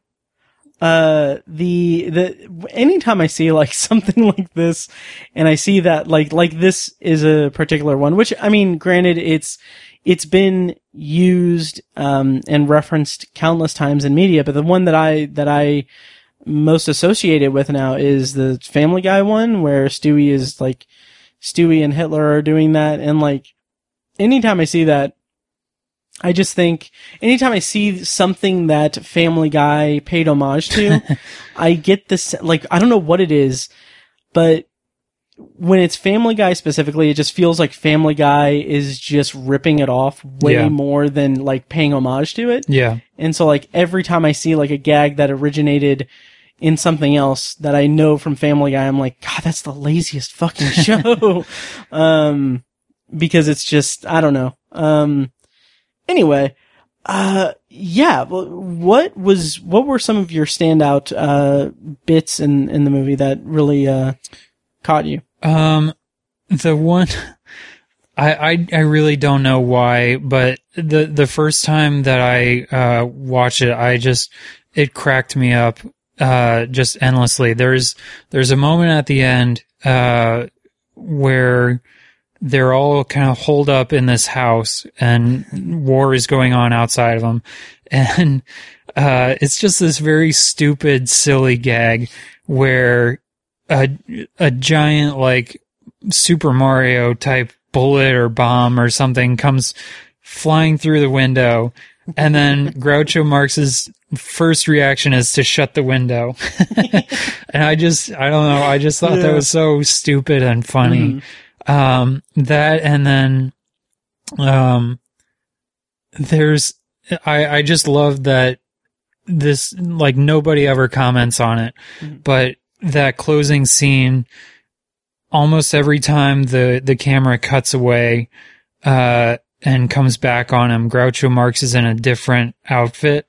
Uh, the, the, anytime I see like something like this and I see that like, like this is a particular one, which I mean, granted, it's, it's been used, um, and referenced countless times in media, but the one that I, that I most associated with now is the Family Guy one where Stewie is like, Stewie and Hitler are doing that. And like, anytime I see that, I just think anytime I see something that Family Guy paid homage to, I get this like I don't know what it is, but when it's Family Guy specifically, it just feels like Family Guy is just ripping it off way Yeah. more than like paying homage to it. Yeah, And so like every time I see like a gag that originated in something else that I know from Family Guy, I'm like, God, that's the laziest fucking show. um, because it's just, I don't know. Um, anyway, uh, yeah, what was, what were some of your standout, uh, bits in, in the movie that really, uh, caught you? Um, the one I, I I really don't know why, but the the first time that I uh watched it, I just it cracked me up uh just endlessly. There's there's a moment at the end uh where they're all kind of holed up in this house and war is going on outside of them and uh it's just this very stupid silly gag where a a giant like Super Mario type bullet or bomb or something comes flying through the window, and then Groucho Marx's first reaction is to shut the window. and I just, I don't know, I just thought that was so stupid and funny. Um, that and then Um, there's, I, I just love that this, like nobody ever comments on it, but that closing scene, almost every time the, the camera cuts away, uh, and comes back on him, Groucho Marx is in a different outfit.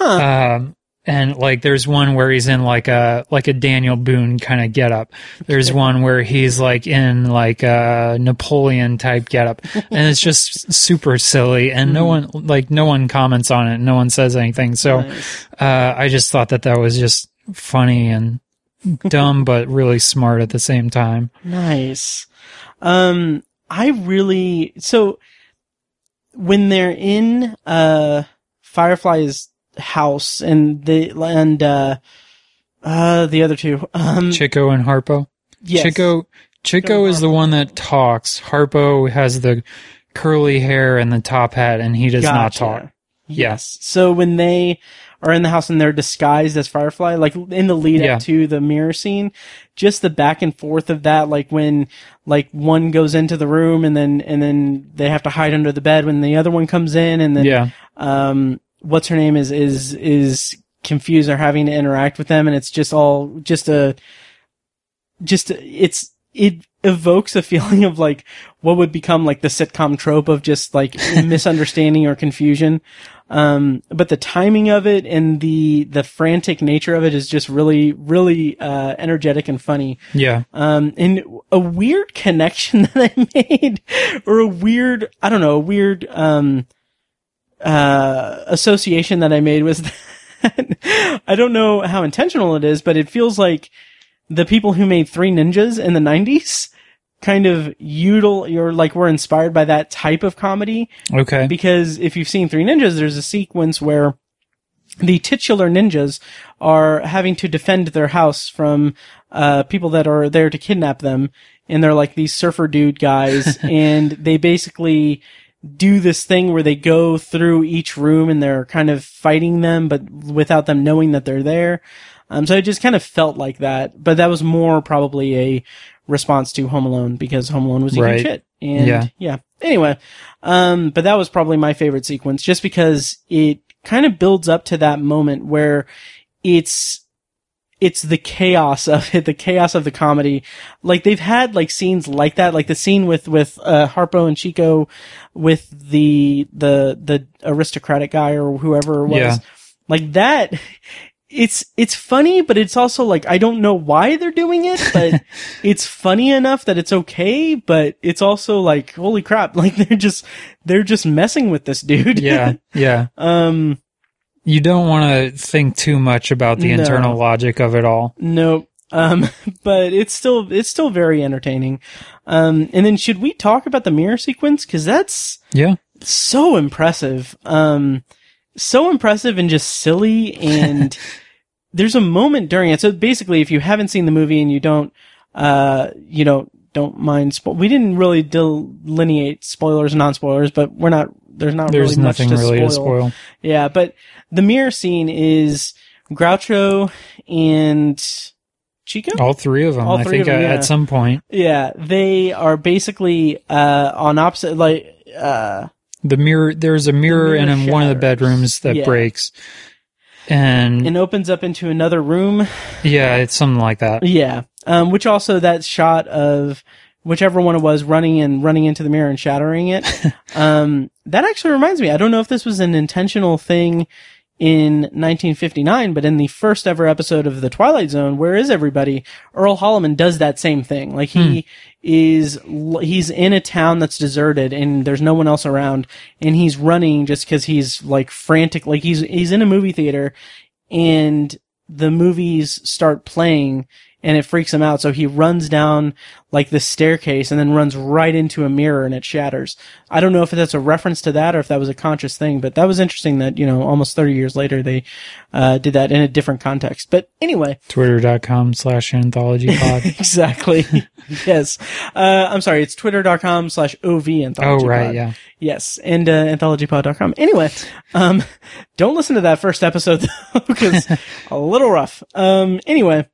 Um, and like there's one where he's in like a like a Daniel Boone kind of getup. There's one where he's like in like a Napoleon type getup, and it's just super silly. And no one like no one comments on it. No one says anything. So Nice. uh, I just thought that that was just funny and dumb, but really smart at the same time. Nice. Um, I really so when they're in uh Firefly's house and the and uh uh the other two um Chico and Harpo. yes. Chico Chico is the one that talks. Harpo has the curly hair and the top hat, and he does not Gotcha. talk. Yes. So when they are in the house and they're disguised as Firefly, like in the lead Yeah. up to the mirror scene, just the back and forth of that, like when like one goes into the room and then and then they have to hide under the bed when the other one comes in and then Yeah. um what's her name is is is confused or having to interact with them and it's just all just a just a- it's it evokes a feeling of like what would become like the sitcom trope of just like misunderstanding or confusion um but the timing of it and the the frantic nature of it is just really really uh energetic and funny Yeah. um, and a weird connection that I made, or a weird, I don't know, a weird, um, uh, association that I made was that. I don't know how intentional it is, but it feels like the people who made Three Ninjas in the 90s kind of util, or like were inspired by that type of comedy. Okay. because if you've seen Three Ninjas, there's a sequence where the titular ninjas are having to defend their house from uh, people that are there to kidnap them, and they're like these surfer dude guys, and they basically do this thing where they go through each room and they're kind of fighting them, but without them knowing that they're there. Um, so it just kind of felt like that, but that was more probably a response to Home Alone because Home Alone was a Right. huge hit. And Yeah. yeah. Anyway, um, but that was probably my favorite sequence just because it kind of builds up to that moment where it's it's the chaos of it, the chaos of the comedy. Like they've had like scenes like that, like the scene with with uh, Harpo and Chico with the the the aristocratic guy or whoever it was. Yeah. Like that it's it's funny, but it's also like I don't know why they're doing it, but it's funny enough that it's okay, but it's also like holy crap, like they're just they're just messing with this dude. Yeah. Yeah. um You don't want to think too much about the No. internal logic of it all. Nope. Um, but it's still it's still very entertaining. Um, and then should we talk about the mirror sequence? Because that's Yeah. so impressive. Um, so impressive and just silly. And there's a moment during it. So basically, if you haven't seen the movie and you don't, uh, you know, don't mind. Spo- we didn't really delineate spoilers and non spoilers, but we're not. There's not There's really much to really spoil. to spoil. Yeah, but the mirror scene is Groucho and Chico. All three of them, All I think, of them, yeah. at some point. Yeah, they are basically uh on opposite like uh The mirror, there's a mirror, mirror in in one of the bedrooms that Yeah. breaks. And, and opens up into another room. yeah, it's something like that. Yeah. Um which also that shot of whichever one it was running and running into the mirror and shattering it. um that actually reminds me. I don't know if this was an intentional thing in 1959, but in the first ever episode of The Twilight Zone, Where Is Everybody? Earl Holliman does that same thing. Like he hmm. is, he's in a town that's deserted and there's no one else around and he's running just cause he's like frantic. Like he's, he's in a movie theater and the movies start playing and it freaks him out. So he runs down like the staircase and then runs right into a mirror and it shatters. I don't know if that's a reference to that or if that was a conscious thing, but that was interesting that, you know, almost 30 years later they, uh, did that in a different context. But anyway, Twitter.com slash anthology pod. exactly. yes. Uh, I'm sorry. It's twitter.com slash OV anthology. oh, right. Yeah. Yes, and uh, anthologypod.com. Anyway, um, don't listen to that first episode though, because a little rough. Um, anyway,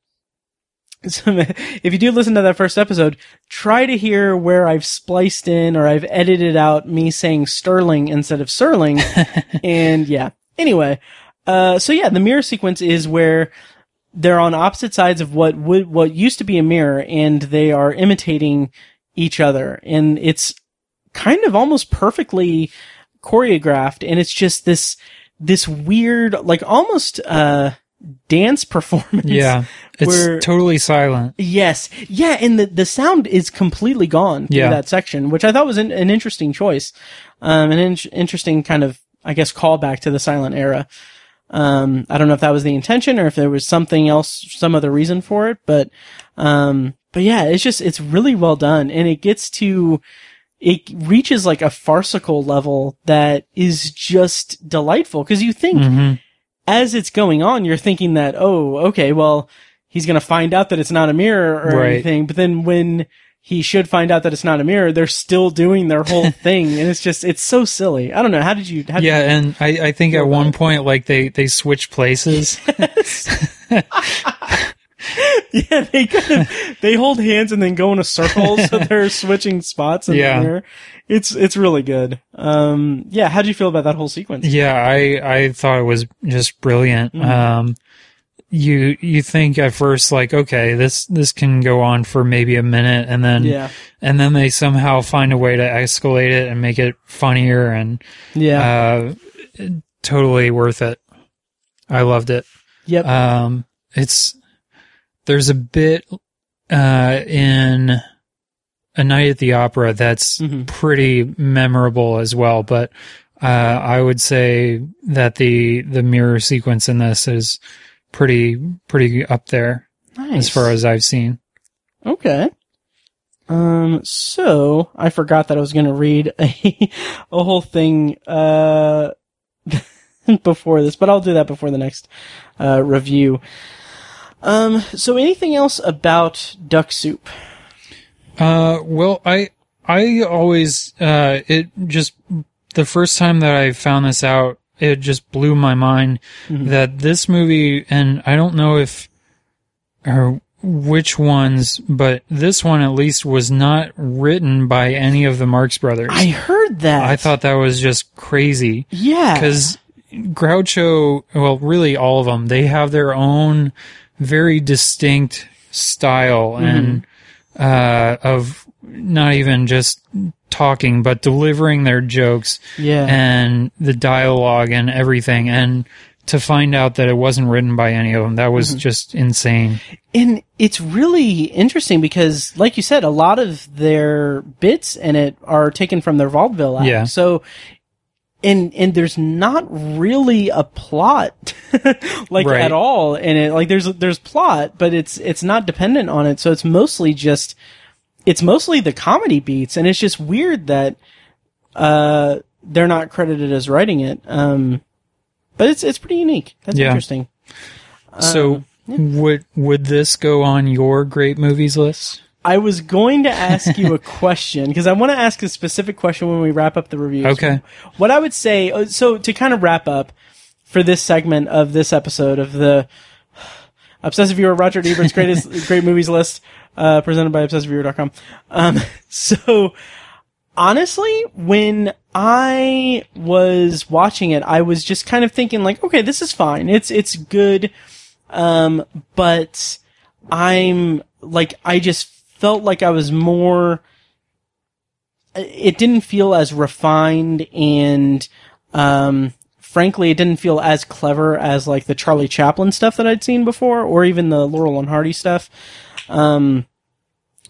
So if you do listen to that first episode, try to hear where I've spliced in or I've edited out me saying Sterling instead of Serling. and yeah. Anyway, uh, so yeah, the mirror sequence is where they're on opposite sides of what would, what used to be a mirror and they are imitating each other. And it's kind of almost perfectly choreographed. And it's just this, this weird, like almost, uh, dance performance. Yeah. It's where- totally silent. Yes. Yeah. And the, the sound is completely gone through Yeah. that section, which I thought was an, an interesting choice. Um, an in- interesting kind of, I guess, callback to the silent era. Um, I don't know if that was the intention or if there was something else, some other reason for it, but, um, but yeah, it's just, it's really well done and it gets to, it reaches like a farcical level that is just delightful because you think hmm as it's going on, you're thinking that, oh, okay, well, he's going to find out that it's not a mirror or Right. anything. But then when he should find out that it's not a mirror, they're still doing their whole thing. And it's just, it's so silly. I don't know. How did you, how did Yeah, and I, I think at one it? point, like they they switch places. Yes. yeah, they kind of, they hold hands and then go in a circle. so they're switching spots in Yeah. It's, it's really good. Um, yeah. How do you feel about that whole sequence? yeah, I I thought it was just brilliant. Mm-hmm. Um, you you think at first like, okay, this this can go on for maybe a minute, and then Yeah. and then they somehow find a way to escalate it and make it funnier and Yeah. uh, totally worth it. I loved it. yep. Um, it's there's a bit uh, in a night at the opera that's Mhm. pretty memorable as well. But uh, I would say that the the mirror sequence in this is pretty pretty up there nice. as far as I've seen. Okay. Um, so I forgot that I was going to read a, a whole thing, uh, before this, but I'll do that before the next, uh, review. Um, so anything else about duck soup? Uh, well, I I always uh, it just the first time that I found this out, it just blew my mind that this movie, and I don't know if or which ones, but this one at least was not written by any of the Marx brothers. I heard that. I thought that was just crazy yeah. because Groucho, well, really all of them, they have their own very distinct style and uh, of not even just talking, but delivering their jokes yeah. and the dialogue and everything. And to find out that it wasn't written by any of them, that was mm-hmm. just insane. And it's really interesting because, like you said, a lot of their bits in it are taken from their vaudeville act. Yeah. So, and and there's not really a plot, like Right. at all in it. Like there's there's plot, but it's it's not dependent on it. So it's mostly just it's mostly the comedy beats, and it's just weird that uh they're not credited as writing it. Um, but it's it's pretty unique. That's Yeah. interesting. so would would this go on your great movies list? I was going to ask you a question because I want to ask a specific question when we wrap up the review. Okay. What I would say, uh, so to kind of wrap up for this segment of this episode of the Obsessive Viewer Roger Ebert's greatest great movies list, uh, presented by ObsessiveViewer.com. Um, so honestly, when I was watching it, I was just kind of thinking like, okay, this is fine. It's, it's good. Um, but I'm like, I just felt like I was more, it didn't feel as refined and, um, frankly, it didn't feel as clever as like the Charlie Chaplin stuff that I'd seen before, or even the Laurel and Hardy stuff. Um,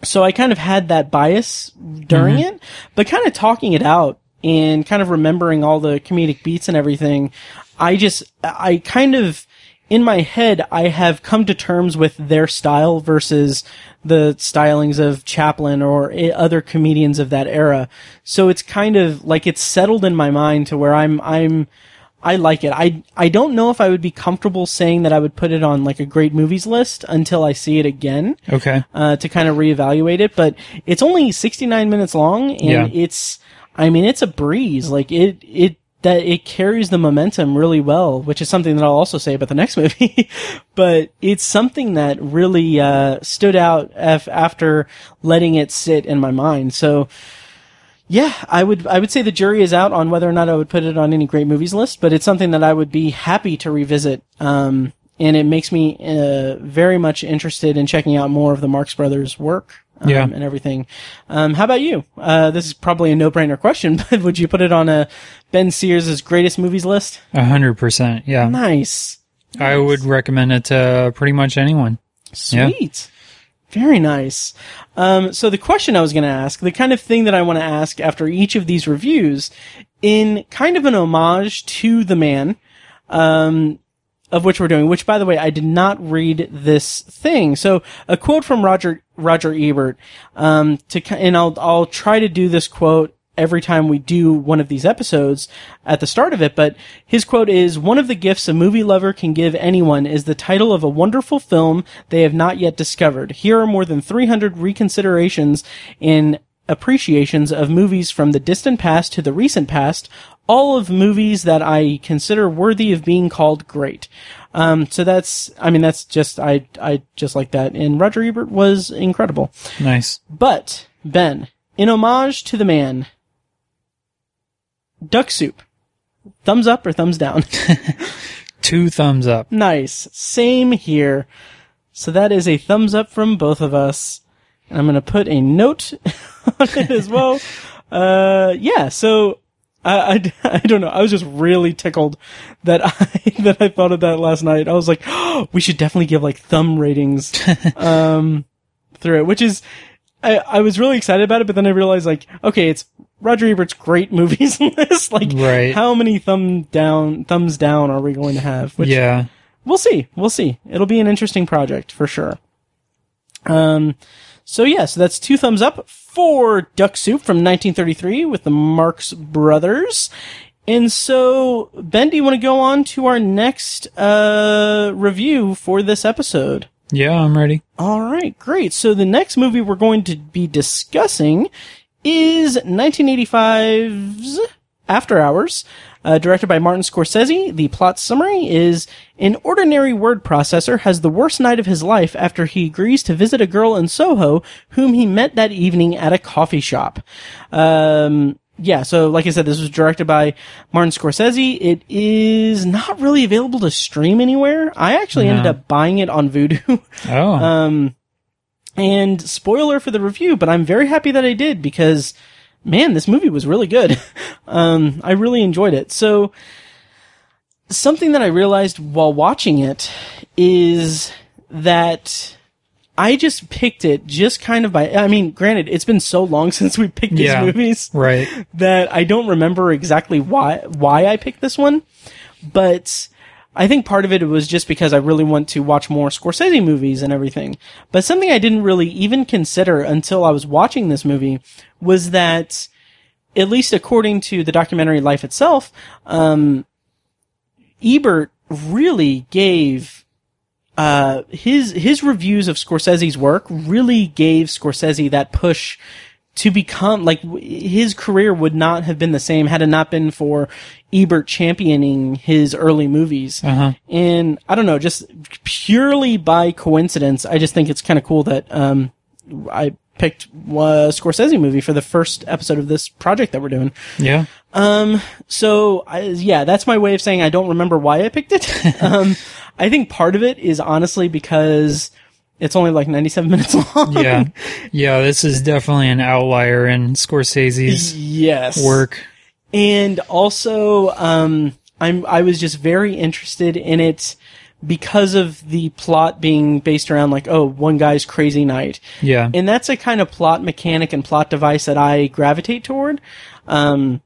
so I kind of had that bias during it, but kind of talking it out and kind of remembering all the comedic beats and everything, I just, I kind of, in my head, I have come to terms with their style versus the stylings of Chaplin or other comedians of that era. So it's kind of like it's settled in my mind to where I'm, I'm, I like it. I, I don't know if I would be comfortable saying that I would put it on like a great movies list until I see it again Okay. uh, to kind of reevaluate it. But it's only 69 minutes long, and Yeah. it's, I mean, it's a breeze. Like it, it that it carries the momentum really well, which is something that I'll also say about the next movie. but it's something that really uh, stood out af- after letting it sit in my mind. So, yeah, I would I would say the jury is out on whether or not I would put it on any great movies list, but it's something that I would be happy to revisit. Um, and it makes me uh, very much interested in checking out more of the Marx Brothers work. Um, Yeah. and everything. Um, how about you? Uh, this is probably a no-brainer question, but would you put it on a Ben Sears' greatest movies list? A hundred percent. Yeah. Nice. I would recommend it to pretty much anyone. Yeah. Very nice. Um, so the question I was going to ask, the kind of thing that I want to ask after each of these reviews, in kind of an homage to the man, um, of which we're doing, which by the way, I did not read this thing. So a quote from Roger, Roger Ebert, um, to, and I'll, I'll try to do this quote every time we do one of these episodes at the start of it, but his quote is, one of the gifts a movie lover can give anyone is the title of a wonderful film they have not yet discovered. Here are more than 300 reconsiderations in appreciations of movies from the distant past to the recent past, all of movies that I consider worthy of being called great. Um, so that's, I mean, that's just, I, I just like that. And Roger Ebert was incredible. Nice. But, Ben, in homage to the man, duck soup. Thumbs up or thumbs down? Two thumbs up. nice. Same here. So that is a thumbs up from both of us. And I'm going to put a note on it as well. Uh, yeah, so I, I, I don't know. I was just really tickled that I, that I thought of that last night. I was like, oh, we should definitely give like thumb ratings, um, through it, which is, I, I was really excited about it, but then I realized like, okay, it's Roger Ebert's great movies in this. Like, Right. how many thumb down, thumbs down are we going to have? Which, yeah. we'll see. We'll see. It'll be an interesting project for sure. Um, so yeah, so that's two thumbs up for Duck Soup from 1933 with the Marx Brothers. And so, Ben, do you want to go on to our next uh, review for this episode? Yeah, I'm ready. All right, great. So the next movie we're going to be discussing is 1985's After Hours, uh, directed by Martin Scorsese. The plot summary is an ordinary word processor has the worst night of his life after he agrees to visit a girl in Soho whom he met that evening at a coffee shop. Um, yeah, so like I said, this was directed by Martin Scorsese. It is not really available to stream anywhere. I actually ended up buying it on Vudu. Oh. Um, and spoiler for the review, but I'm very happy that I did because, man, this movie was really good. um, I really enjoyed it. So, something that I realized while watching it is that I just picked it just kind of by, I mean, granted, it's been so long since we picked these Yeah. movies right. that I don't remember exactly why why I picked this one, but I think part of it was just because I really want to watch more Scorsese movies and everything. But something I didn't really even consider until I was watching this movie was that, at least according to the documentary Life itself, um, Ebert really gave uh, his his reviews of Scorsese's work really gave Scorsese that push to become like his career would not have been the same had it not been for Ebert championing his early movies. Uh-huh. And I don't know, just purely by coincidence, I just think it's kind of cool that um, I picked a Scorsese movie for the first episode of this project that we're doing. Yeah. So I, yeah, that's my way of saying I don't remember why I picked it. um, I think part of it is honestly because it's only like 97 minutes long. Yeah. Yeah, this is definitely an outlier in Scorsese's yes. work. And also, um, I'm, I was just very interested in it because of the plot being based around like, oh, one guy's crazy night. Yeah. And that's a kind of plot mechanic and plot device that I gravitate toward. Um,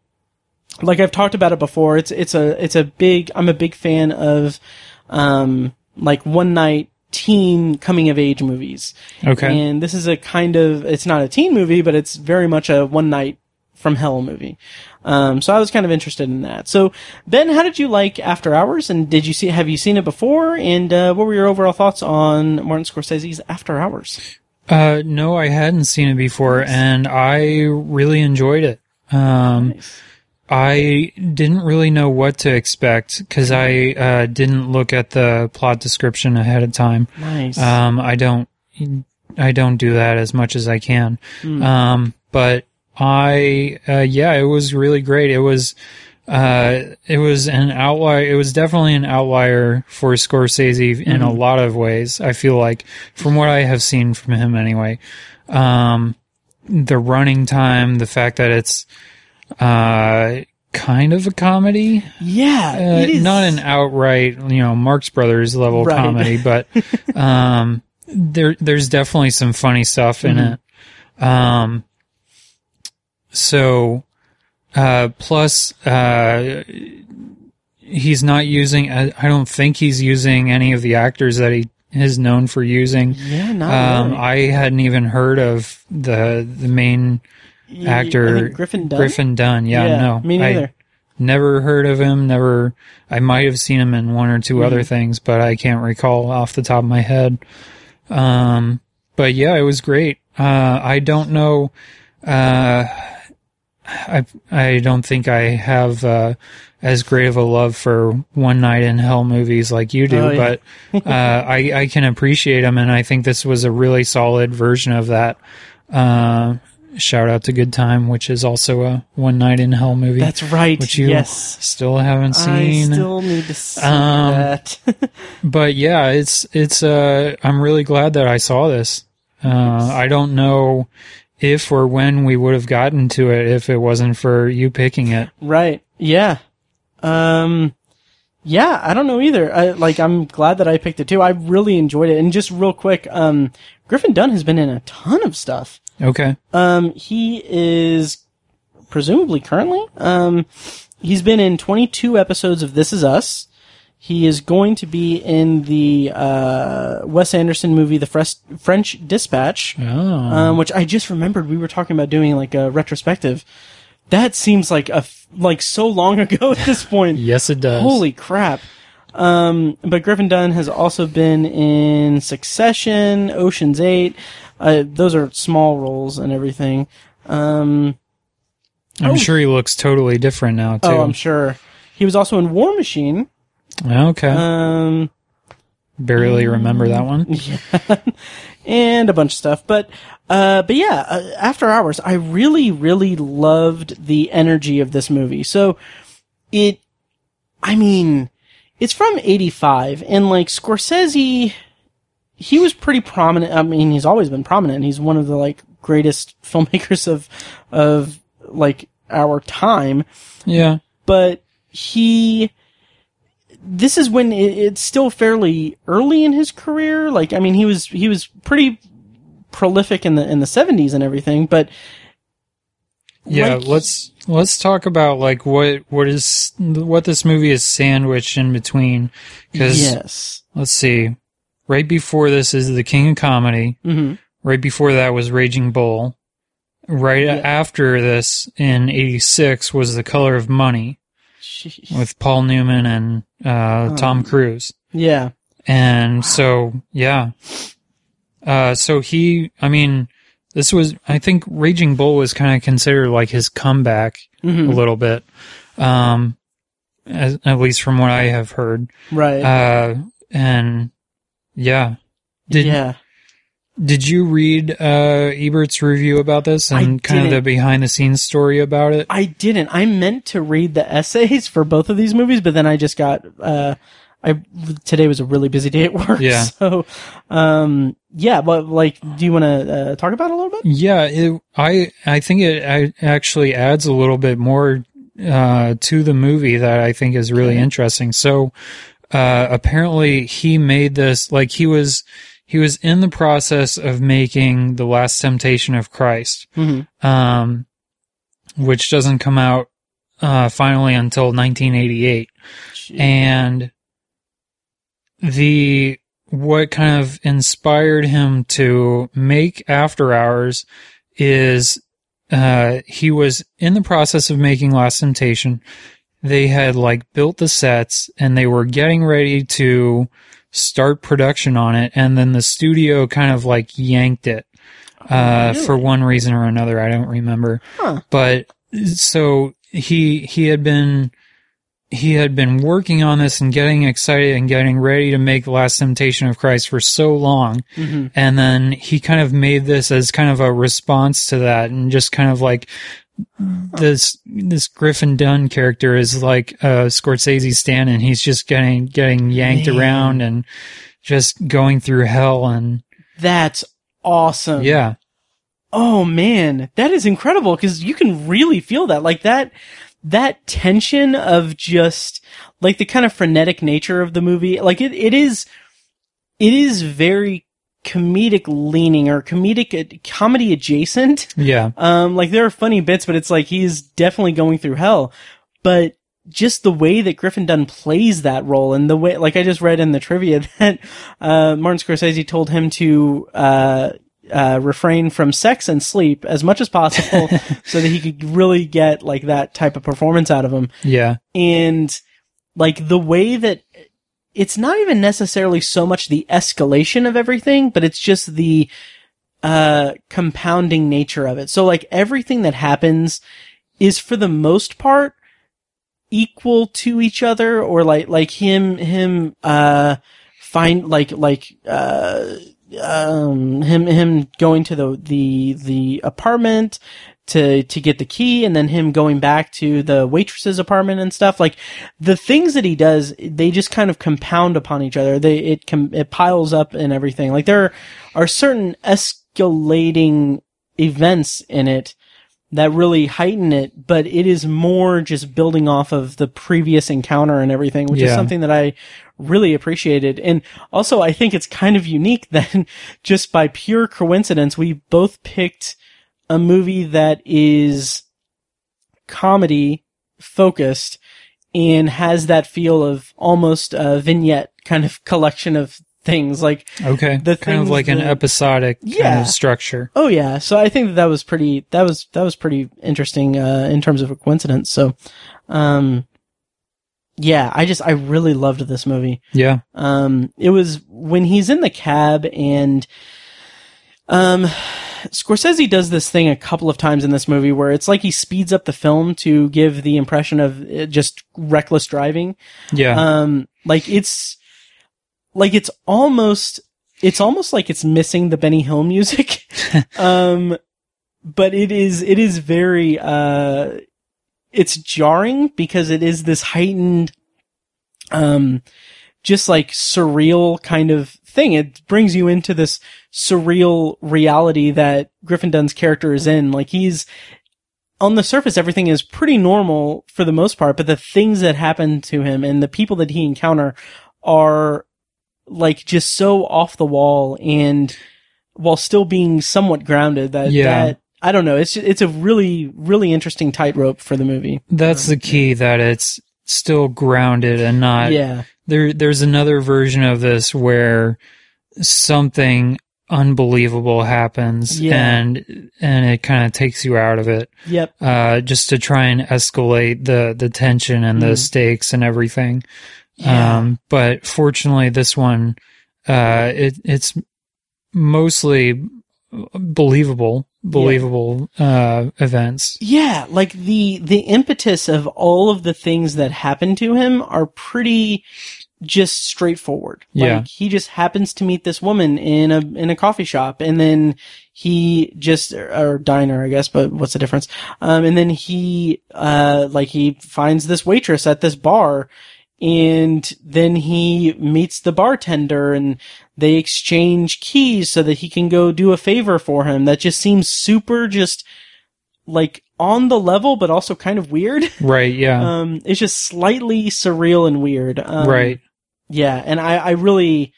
like I've talked about it before, it's, it's a, it's a big, I'm a big fan of, um, like one night teen coming of age movies. Okay. And this is a kind of, it's not a teen movie, but it's very much a one night from hell movie. Um, so I was kind of interested in that. So Ben, how did you like After Hours? And did you see, have you seen it before? And, uh, what were your overall thoughts on Martin Scorsese's After Hours? Uh, no, I hadn't seen it before, and I really enjoyed it. Um, I didn't really know what to expect because I uh, didn't look at the plot description ahead of time. Nice. Um, I don't, I don't do that as much as I can. Um, but I, uh, yeah, it was really great. It was, uh, it was an outlier. It was definitely an outlier for Scorsese in a lot of ways. I feel like from what I have seen from him anyway. Um, the running time, the fact that it's, uh, kind of a comedy, yeah. uh, it is. not an outright, you know, Marx Brothers level Right. comedy, but um, there there's definitely some funny stuff in Mm-hmm. it. Um, so uh, plus uh, he's not using. I, don't think he's using any of the actors that he is known for using. Yeah, not Um, really. I hadn't even heard of the the main actor Griffin Dunne. Griffin Dunne. Yeah, no, me I- neither. never heard of him never i might have seen him in one or 2 Mm-hmm. other things but i can't recall off the top of my head um but yeah it was great uh i don't know uh i i don't think i have uh as great of a love for one night in hell movies like you do Oh, yeah. but uh i i can appreciate them and i think this was a really solid version of that uh shout out to good time which is also a one night in hell movie That's right. which you yes. still haven't seen. I still need to see Um, that. But yeah, it's it's uh I'm really glad that I saw this. Uh I don't know if or when we would have gotten to it if it wasn't for you picking it. right. Yeah. Um yeah, I don't know either. I like I'm glad that I picked it too. I really enjoyed it. And just real quick, um Griffin Dunne has been in a ton of stuff. Okay. Um he is presumably currently um he's been in 22 episodes of This Is Us. He is going to be in the uh, Wes Anderson movie, The Fres- French Dispatch. Oh. um, which I just remembered we were talking about doing like a retrospective. That seems like a f- like so long ago at this point. yes it does. Holy crap! Um, but Griffin Dunne has also been in Succession, Ocean's Eight. Uh, those are small roles and everything. Um, I'm sure he looks totally different now too. oh, I'm sure he was also in War Machine. okay. Um, Barely remember that one. Yeah. and a bunch of stuff. But, uh, but yeah, uh, After Hours, I really, really loved the energy of this movie. So it, I mean, it's from 85 and like Scorsese, he was pretty prominent. I mean, he's always been prominent. He's one of the like greatest filmmakers of, of like our time Yeah. but he this is when it, it's still fairly early in his career like i mean he was he was pretty prolific in the in the 70s and everything but Yeah, like- let's let's talk about like what what is what this movie is sandwiched in between cuz yes let's see. Right before this is The King of Comedy. hmm Right before that was Raging Bull. Right Yeah. after this in 86 was The Color of Money with Paul Newman and uh, Tom Cruise. yeah And so, yeah. Uh, so he, I mean, this was, I think Raging Bull was kind of considered like his comeback Mhm. a little bit. Um, as, at least from what I have heard. right Uh, and yeah. Did, yeah did you read, uh, Ebert's review about this and kind of the behind the scenes story about it? i didn't i meant to read the essays for both of these movies but then i just got uh I today was a really busy day at work. Yeah. So, um, yeah, but like, do you want to uh, talk about it a little bit? Yeah, it, I I think it I, actually adds a little bit more uh, to the movie that I think is really interesting. So uh, apparently he made this like he was he was in the process of making the Last Temptation of Christ, Mhm. um, which doesn't come out uh, finally until 1988, and the what kind of inspired him to make After Hours is uh, he was in the process of making Last Temptation. They had like built the sets and they were getting ready to start production on it, and then the studio kind of like yanked it uh, for one reason or another. I don't remember, Huh. but so he he had been he had been working on this and getting excited and getting ready to make the last temptation of christ for so long. And then he kind of made this as kind of a response to that and just kind of like this this griffin dunne character is like uh scorsese stan and he's just getting getting yanked Man. around and just going through hell and That's awesome. yeah Oh man, that is incredible because you can really feel that, like that, that tension of just like the kind of frenetic nature of the movie. Like it, it is, it is very comedic leaning or comedic comedy adjacent. yeah Um, like there are funny bits, but it's like he's definitely going through hell. But just the way that Griffin Dunne plays that role and the way, like I just read in the trivia that, uh, Martin Scorsese told him to, uh, uh, refrain from sex and sleep as much as possible so that he could really get like that type of performance out of him yeah and like the way that it's not even necessarily so much the escalation of everything, but it's just the uh compounding nature of it. So like everything that happens is for the most part equal to each other or like like him him uh find like like uh um him him going to the the the apartment to to get the key and then him going back to the waitress's apartment and stuff. Like the things that he does they just kind of compound upon each other. They it com- it piles up and everything. Like there are certain escalating events in it that really heighten it, but it is more just building off of the previous encounter and everything, which is something that I really appreciated. And also, I think it's kind of unique that just by pure coincidence, we both picked a movie that is comedy focused and has that feel of almost a vignette kind of collection of things like Okay. The kind of like an that- episodic kind of structure. Oh yeah, so I think that, that was pretty. That was that was pretty interesting uh, in terms of a coincidence. So, um, yeah, I just I really loved this movie. Yeah. Um, it was when he's in the cab and, um, Scorsese does this thing a couple of times in this movie where it's like he speeds up the film to give the impression of uh, just reckless driving. Yeah. Um, like it's, like it's almost, it's almost like it's missing the Benny Hill music. um, but it is, it is very, uh, it's jarring because it is this heightened, um, just like surreal kind of thing. It brings you into this surreal reality that Griffin Dunne's character is in. Like he's, on the surface, everything is pretty normal for the most part, but the things that happen to him and the people that he encounter are like just so off the wall and while still being somewhat grounded that, Yeah. that I don't know. It's it's a really really interesting tightrope for the movie. That's the key that it's still grounded and not yeah, there there's another version of this where something unbelievable happens Yeah. and and it kind of takes you out of it yep, uh just to try and escalate the the tension and the Mhm. stakes and everything Yeah. um but fortunately this one uh it it's mostly believable believable uh events yeah. Like the the impetus of all of the things that happen to him are pretty just straightforward. Yeah. Like he just happens to meet this woman in a in a coffee shop and then he just or diner I guess, but what's the difference? Um and then he uh like he finds this waitress at this bar and then he meets the bartender and they exchange keys so that he can go do a favor for him. That just seems super just like on the level but also kind of weird. right yeah Um it's just slightly surreal and weird. Um, right yeah, and I, I really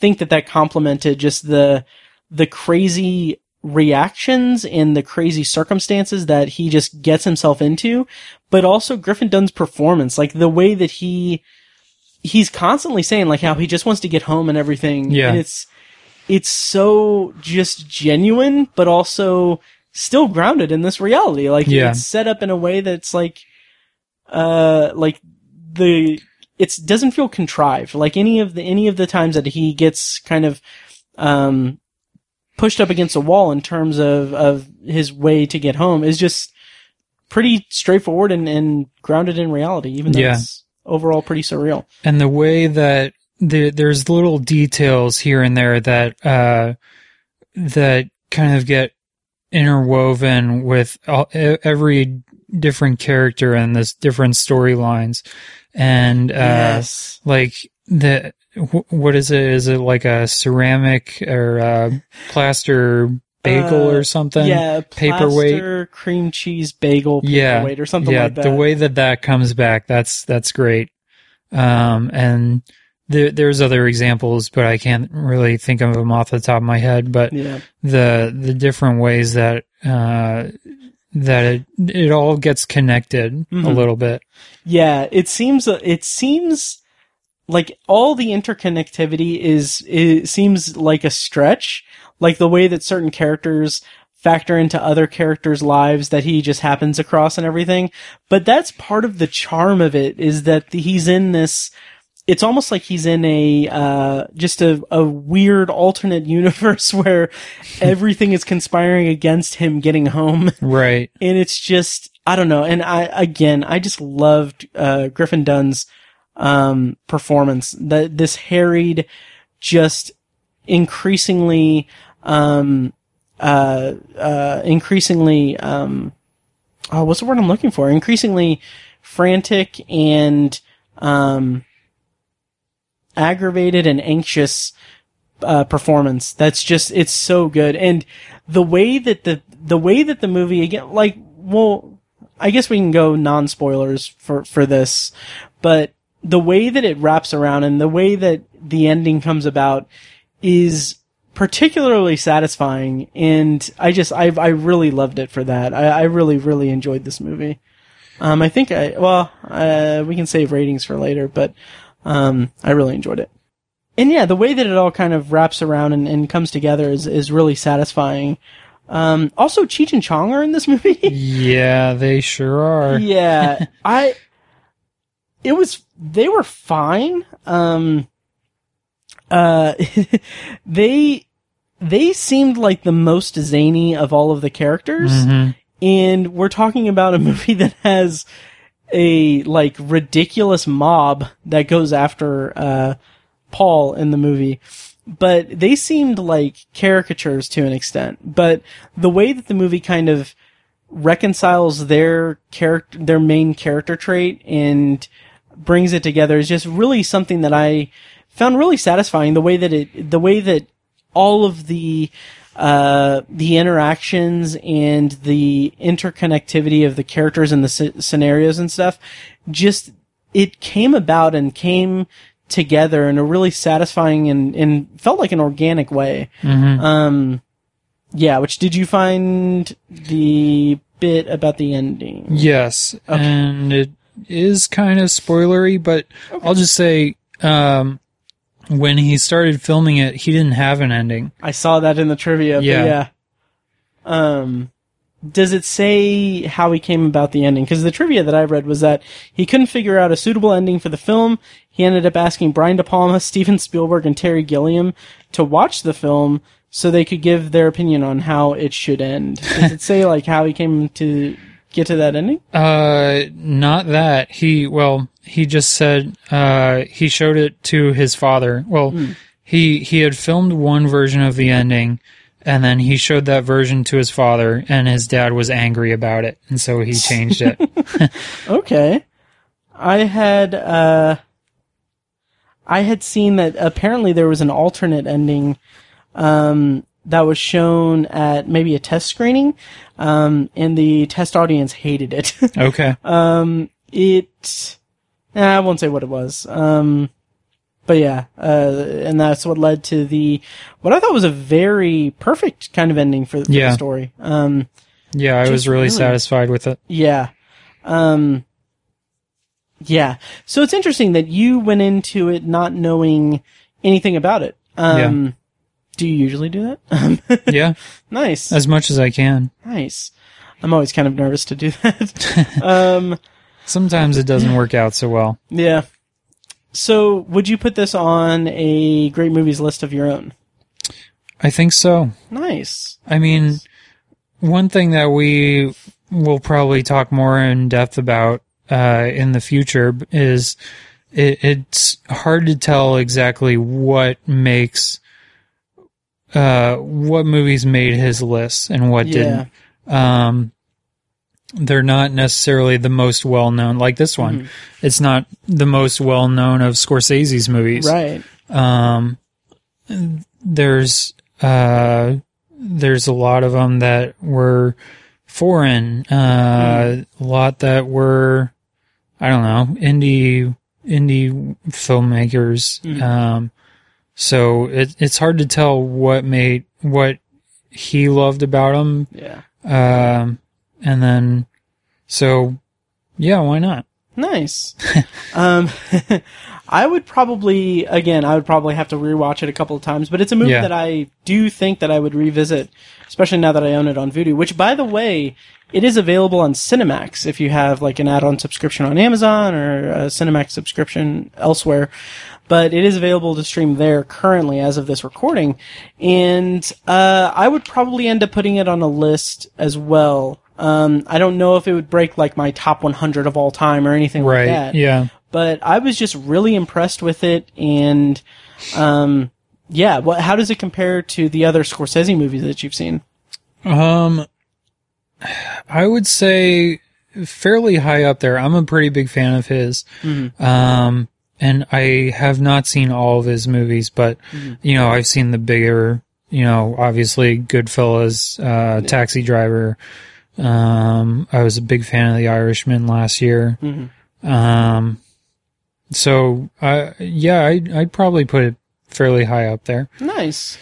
think that that complemented just the the crazy reactions and the crazy circumstances that he just gets himself into, but also Griffin Dunne's performance, like the way that he he's constantly saying like how he just wants to get home and everything. Yeah. and it's it's so just genuine, but also still grounded in this reality. Like Yeah. it's set up in a way that's like uh like the it doesn't feel contrived like any of the any of the times that he gets kind of um pushed up against a wall in terms of of his way to get home is just pretty straightforward and, and grounded in reality, even though Yeah. it's overall pretty surreal. and the way that the, there's little details here and there that uh, that kind of get interwoven with all, every different character and this different storylines, and uh, yes. like the wh- what is it? Is it like a ceramic or uh plaster bagel Uh, or something? yeah, paperweight. cream cheese bagel yeah, paperweight or something yeah, like that. the way that that comes back, that's that's great. Um, and there, there's other examples, but I can't really think of them off the top of my head. But yeah. the the different ways that uh, that it it all gets connected a Mhm. little bit. Yeah, it seems it seems like all the interconnectivity is it seems like a stretch, like the way that certain characters factor into other characters' lives that he just happens across and everything. But that's part of the charm of it is that he's in this it's almost like he's in a uh, just a, a weird alternate universe where everything is conspiring against him getting home Right. and it's just I don't know. And I again, I just loved uh, Griffin Dunne's um, performance. That this harried, just increasingly, um, uh, uh, increasingly, um, oh, what's the word I'm looking for? Increasingly frantic and um, aggravated and anxious uh, performance. That's just it's so good, and the way that the the way that the movie again, like, well, I guess we can go non spoilers for for this, but the way that it wraps around and the way that the ending comes about is particularly satisfying, and I just I I really loved it for that. I, I really really enjoyed this movie. Um, I think I well uh, we can save ratings for later, but um, I really enjoyed it and yeah, the way that it all kind of wraps around and, and comes together is, is really satisfying. Um, also, Cheech and Chong are in this movie. Yeah, they sure are. yeah, I. It was they were fine. Um, uh, they they seemed like the most zany of all of the characters, Mhm. and we're talking about a movie that has a like ridiculous mob that goes after uh Paul in the movie. But they seemed like caricatures to an extent. But the way that the movie kind of reconciles their character, their main character trait and brings it together is just really something that I found really satisfying. The way that it, the way that all of the, uh, the interactions and the interconnectivity of the characters and the sce- scenarios and stuff, just, it came about and came together in a really satisfying and, and felt like an organic way. Um, yeah, which did you find the bit about the ending? Yes, and it is kind of spoilery, but I'll just say um, when he started filming it, he didn't have an ending. I saw that in the trivia. Yeah. Yeah. Um, does it say how he came about the ending? Because the trivia that I read was that he couldn't figure out a suitable ending for the film. He ended up asking Brian De Palma, Steven Spielberg, and Terry Gilliam to watch the film so they could give their opinion on how it should end. Does it say like how he came to get to that ending? Uh, not that he. Well, he just said uh, he showed it to his father. Well, he he had filmed one version of the ending, and then he showed that version to his father, and his dad was angry about it, and so he changed it. Okay. I had uh I had seen that apparently there was an alternate ending um that was shown at maybe a test screening um and the test audience hated it. okay. um it I won't say what it was. Um but yeah, uh, and that's what led to the what I thought was a very perfect kind of ending for, for Yeah. the story. Um, Yeah, I was really really- satisfied with it. yeah. Um Yeah. So it's interesting that you went into it not knowing anything about it. Um do you usually do that? Yeah, nice. as much as I can. nice. I'm always kind of nervous to do that. um Sometimes it doesn't work out so well. yeah. So would you put this on a great movies list of your own? I think so. Nice. I mean, one thing that we we'll probably talk more in depth about uh, in the future is it, it's hard to tell exactly what makes uh, what movies made his list and what Yeah. didn't. Um, they're not necessarily the most well known. Like this one, Mm-hmm. it's not the most well known of Scorsese's movies Right. um, there's uh, there's a lot of them that were foreign, uh, a lot that were I don't know indie indie filmmakers. Um, so it, it's hard to tell what made what he loved about him. Yeah. um, and then so yeah, why not? Nice. um, I would probably, again, I would probably have to rewatch it a couple of times, but it's a movie Yeah. that I do think that I would revisit, especially now that I own it on Vudu, which by the way, it is available on Cinemax if you have like an add-on subscription on Amazon or a Cinemax subscription elsewhere. But it is available to stream there currently as of this recording. And, uh, I would probably end up putting it on a list as well. Um, I don't know if it would break like my top 100 of all time or anything like Right? that Yeah. but I was just really impressed with it, and um, yeah. What? How does it compare to the other Scorsese movies that you've seen? Um, I would say fairly high up there. I'm a pretty big fan of his. Um, and I have not seen all of his movies, but you know, I've seen the bigger, you know, obviously Goodfellas, uh, Taxi Driver. Um, I was a big fan of The Irishman last year. Um, so, uh, yeah, I, I'd probably put it fairly high up there. Nice.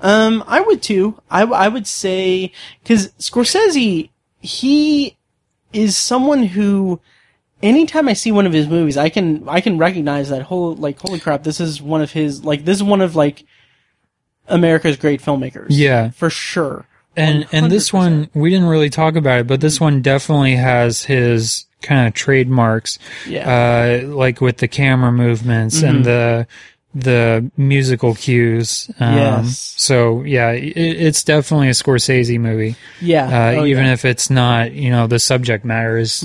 Um, I would too. I, w- I would say because Scorsese, he is someone who, anytime I see one of his movies, I can I can recognize that whole like holy crap, this is one of his like this is one of like America's great filmmakers. Yeah. for sure. And and this one we didn't really talk about it, but this one definitely has his kind of trademarks, Yeah. uh, like with the camera movements Mm-hmm. and the the musical cues. Um, Yes. So yeah, it, it's definitely a Scorsese movie, yeah. uh, Oh, even yeah. If it's not. You know, the subject matter is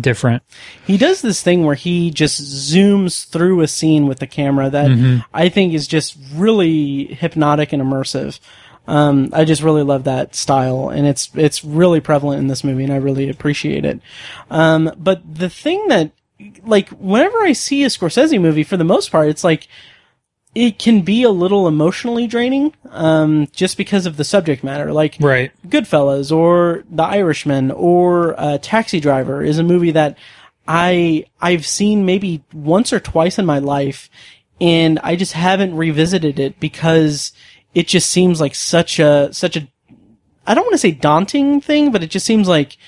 different. he does this thing where he just zooms through a scene with the camera that Mm-hmm. I think is just really hypnotic and immersive. Um, I just really love that style, and it's it's really prevalent in this movie, and I really appreciate it. Um, but the thing that, like, whenever I see a Scorsese movie, for the most part, it's like it can be a little emotionally draining, um, just because of the subject matter. Like, Right. Goodfellas or The Irishman or uh, Taxi Driver is a movie that I I've seen maybe once or twice in my life, and I just haven't revisited it because it just seems like such a such a I don't want to say daunting thing, but it just seems like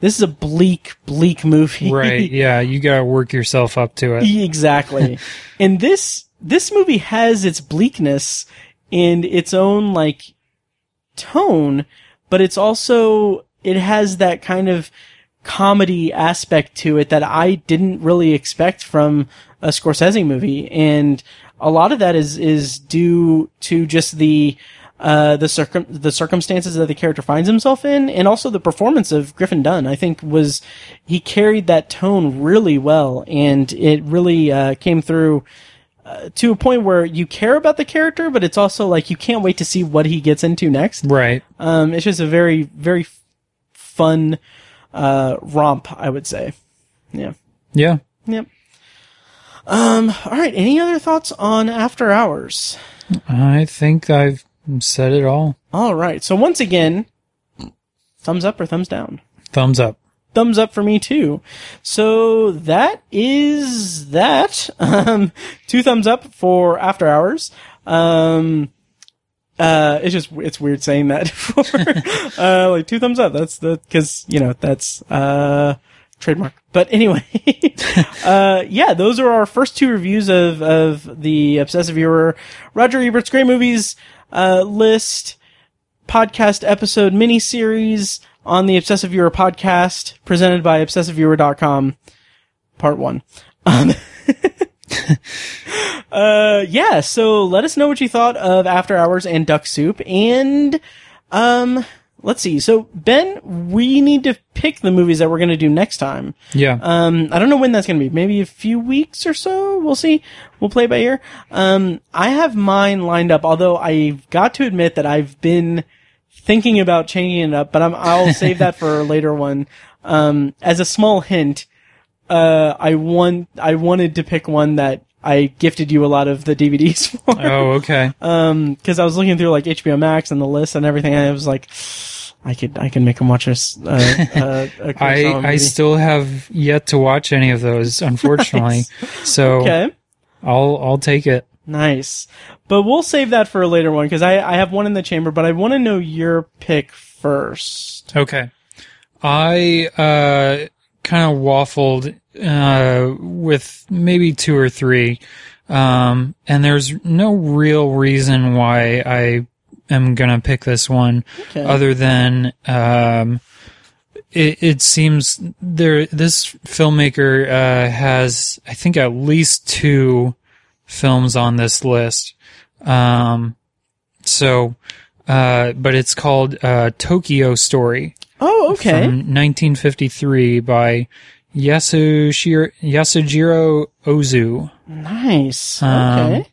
this is a bleak bleak movie. Right. Yeah. You gotta work yourself up to it. exactly. and this this movie has its bleakness and its own like tone, but it's also it has that kind of comedy aspect to it that I didn't really expect from a Scorsese movie, and a lot of that is is due to just the uh, the circum the circumstances that the character finds himself in, and also the performance of Griffin Dunne. I think was he carried that tone really well, and it really uh, came through uh, to a point where you care about the character, but it's also like you can't wait to see what he gets into next. Right. Um, it's just a very, very f- fun uh, romp, I would say. Yeah. Yeah. Yep. Um, all right. Any other thoughts on After Hours? I think I've said it all. All right. So once again, thumbs up or thumbs down? Thumbs up. Thumbs up for me too. So that is that. Um, two thumbs up for After Hours. Um, uh, it's just it's weird saying that for uh like two thumbs up. That's the because you know that's uh trademark. But anyway, uh yeah, those are our first two reviews of of the Obsessive Viewer Roger Ebert's Great Movies uh list podcast episode mini series on the Obsessive Viewer podcast presented by obsessiveviewer.com part 1. Um, uh yeah, so let us know what you thought of After Hours and Duck Soup and um let's see. So Ben, we need to pick the movies that we're going to do next time. Yeah. Um, I don't know when that's going to be. Maybe a few weeks or so. We'll see. We'll play by ear. Um, I have mine lined up, although I've got to admit that I've been thinking about changing it up, but I'm, I'll save that for a later one. Um, as a small hint, uh, I want, I wanted to pick one that I gifted you a lot of the DVDs for. oh, okay. Um, cause I was looking through like HBO Max and the list and everything, and I was like, I could, I can make him watch this, uh, uh, a I I still have yet to watch any of those, unfortunately. So okay. I'll I'll take it. Nice. But we'll save that for a later one because I, I have one in the chamber, but I want to know your pick first. Okay. I uh kind of waffled uh with maybe two or three. Um and there's no real reason why I am going to pick this one Okay. other than um it, it seems there this filmmaker uh has I think at least two films on this list. Um so uh but it's called uh Tokyo Story oh, okay. from 1953 by Yasushiro, Yasujiro Ozu. nice. Um, Okay.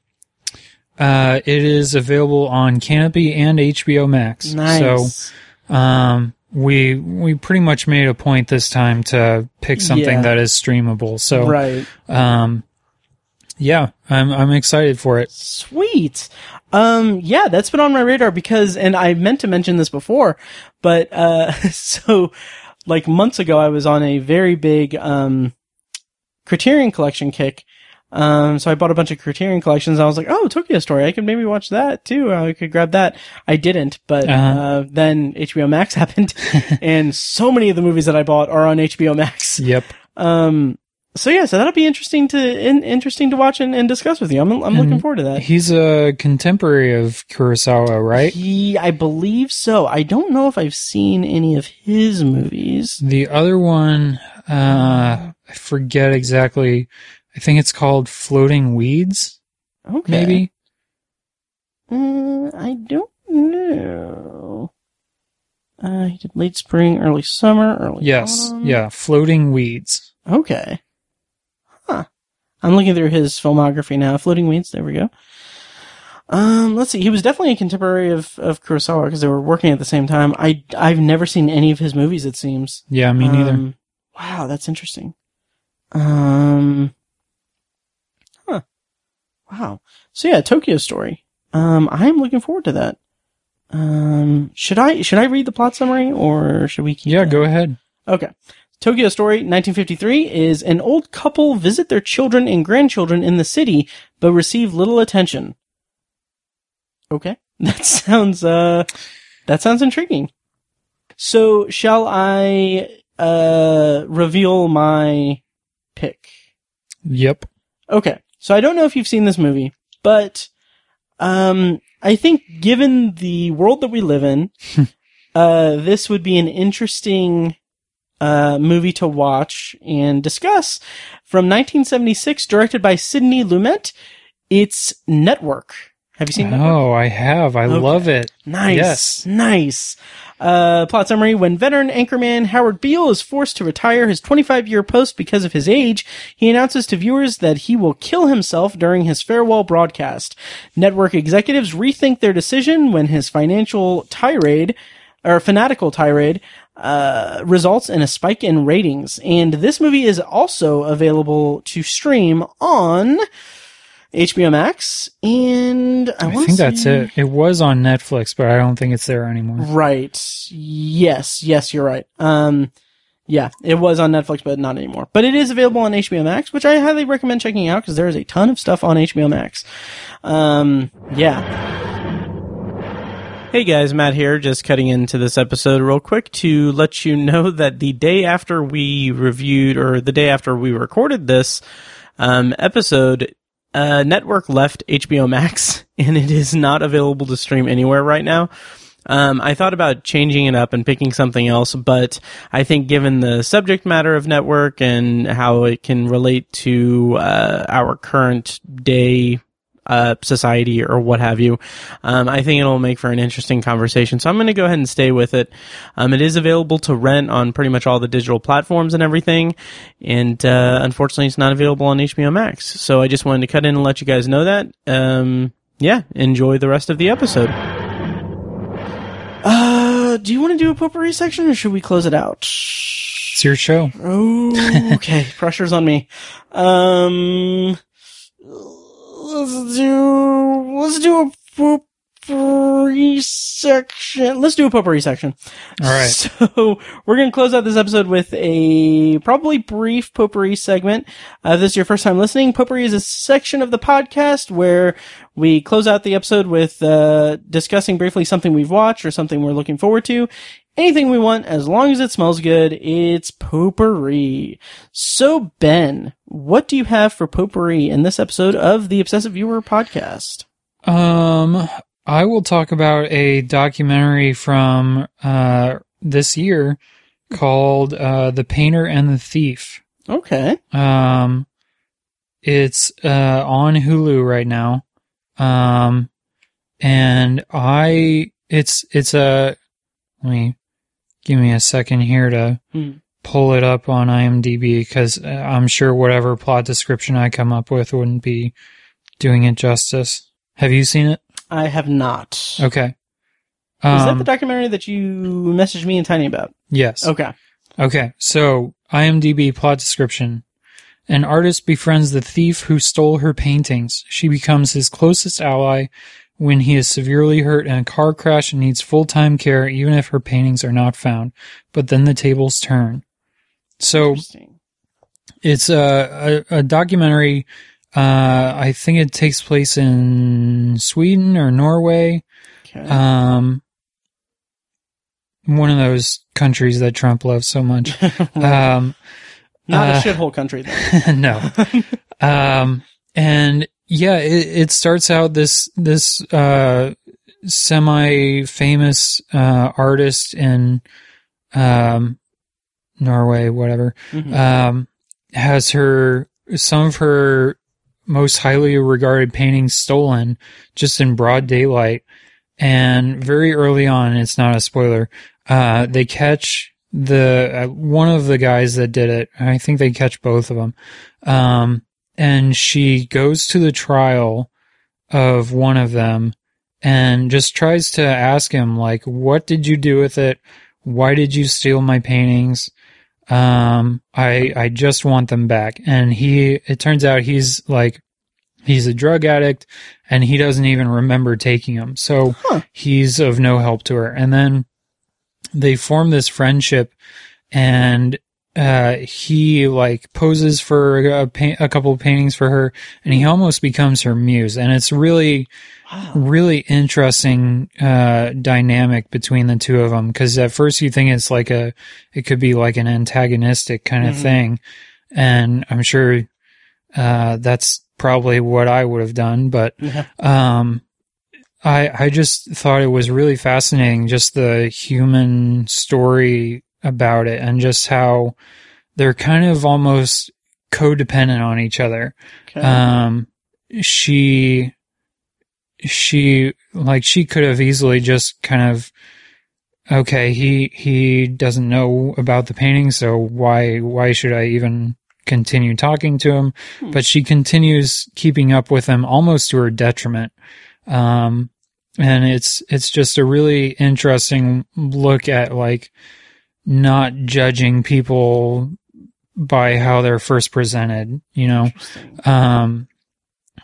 Uh, it is available on Kanopy and HBO Max. nice. So, um, we we pretty much made a point this time to pick something Yeah. that is streamable. So, right. um, yeah, I'm I'm excited for it. Sweet. Um, yeah, that's been on my radar because, and I meant to mention this before, but, uh, so, like months ago, I was on a very big, um, Criterion collection kick. Um, so I bought a bunch of Criterion collections. I was like, oh, Tokyo Story. I could maybe watch that too. I could grab that. I didn't, but, Uh-huh. uh, then HBO Max happened and so many of the movies that I bought are on HBO Max. Yep. Um, so yeah, so that'll be interesting to, in, interesting to watch and, and discuss with you. I'm, I'm looking forward to that. He's a contemporary of Kurosawa, right? He, I believe so. I don't know if I've seen any of his movies. The other one, uh, I forget exactly. I think it's called Floating Weeds, Okay. maybe. Uh, I don't know. Uh, he did late spring, early summer, early Yes, autumn. yeah, Floating Weeds. Okay. I'm looking through his filmography now. Floating Weeds, there we go. Um, let's see. He was definitely a contemporary of, of Kurosawa because they were working at the same time. I, I've never seen any of his movies, it seems. Yeah, me neither. Um, wow, that's interesting. Um, huh. Wow. So yeah, Tokyo Story. Um, I am looking forward to that. Um, should I should I read the plot summary or should we keep? yeah, that? go ahead. Okay. Tokyo Story 1953 is an old couple visit their children and grandchildren in the city, but receive little attention. Okay. That sounds, uh, that sounds intriguing. So, shall I, uh, reveal my pick? Yep. Okay. So I don't know if you've seen this movie, but um I think given the world that we live in, uh this would be an interesting uh movie to watch and discuss from 1976 directed by Sidney Lumet. It's Network. Have you seen Network? Oh, I have. I Okay. love it. Nice. Yes. Nice. Uh, plot summary. When veteran anchorman Howard Beale is forced to retire his 25 year post because of his age, he announces to viewers that he will kill himself during his farewell broadcast. Network executives rethink their decision when his financial tirade, or fanatical tirade, uh, results in a spike in ratings. And this movie is also available to stream on HBO Max, and I, I think that's it. It was on Netflix, but I don't think it's there anymore. Right. Yes. Yes, you're right. Um, yeah, it was on Netflix, but not anymore. But it is available on HBO Max, which I highly recommend checking out because there is a ton of stuff on HBO Max. Um, yeah. Hey guys, Matt here, just cutting into this episode real quick to let you know that the day after we reviewed, or the day after we recorded this um, episode, uh, Network left HBO Max, and it is not available to stream anywhere right now. Um, I thought about changing it up and picking something else, but I think given the subject matter of Network and how it can relate to uh, our current day uh, society or what have you. Um, I think it'll make for an interesting conversation. So I'm going to go ahead and stay with it. Um, it is available to rent on pretty much all the digital platforms and everything. And, uh, unfortunately it's not available on HBO Max. So I just wanted to cut in and let you guys know that. Um, yeah, enjoy the rest of the episode. Uh, do you want to do a potpourri section or should we close it out? It's your show. Oh, okay. Pressure's on me. Um, let's do, let's do a potpourri section. Let's do a potpourri section. All right. So we're to close out this episode with a probably brief potpourri segment. Uh, if this is your first time listening, potpourri is a section of the podcast where we close out the episode with uh, discussing briefly something we've watched or something we're looking forward to. Anything we want, as long as it smells good, it's potpourri. So, Ben, what do you have for potpourri in this episode of the Obsessive Viewer podcast? Um, I will talk about a documentary from uh, this year called uh, "The Painter and the Thief." Okay. Um, it's uh, on Hulu right now. Um, and I it's it's a let me give me a second here to Hmm. pull it up on IMDb because I'm sure whatever plot description I come up with wouldn't be doing it justice. Have you seen it? I have not. Okay. Is that Um, the documentary that you messaged me and Tiny about? yes. Okay. Okay, so IMDb plot description. An artist befriends the thief who stole her paintings. She becomes his closest ally when he is severely hurt in a car crash and needs full-time care even if her paintings are not found. But then the tables turn. So it's a, a, a documentary. Uh, I think it takes place in Sweden or Norway. Okay. Um, one of those countries that Trump loves so much. Um, Not uh, a shithole country, though. no. Um, and yeah, it, it starts out this, this, uh, semi-famous, uh, artist in, um, Norway, whatever, Mhm. um, has her, some of her most highly regarded paintings stolen just in broad daylight. And very early on, it's not a spoiler, uh, they catch the, uh, one of the guys that did it. I think they catch both of them. Um, and she goes to the trial of one of them and just tries to ask him, like, what did you do with it? Why did you steal my paintings? Um, I, I just want them back. And he, it turns out he's like, he's a drug addict and he doesn't even remember taking them. So Huh. he's of no help to her. And then they form this friendship and, uh, he like poses for a, paint, a couple of paintings for her and he almost becomes her muse. And it's really, Wow. really interesting uh dynamic between the two of them because at first you think it's like a it could be like an antagonistic kind of Mhm. thing and i'm sure uh that's probably what i would have done but Yeah. um i i just thought it was really fascinating just the human story about it and just how they're kind of almost codependent on each other Okay. um she she like she could have easily just kind of okay he he doesn't know about the painting so why why should i even continue talking to him Hmm. but she continues keeping up with him almost to her detriment um and it's it's just a really interesting look at like not judging people by how they're first presented you know? Um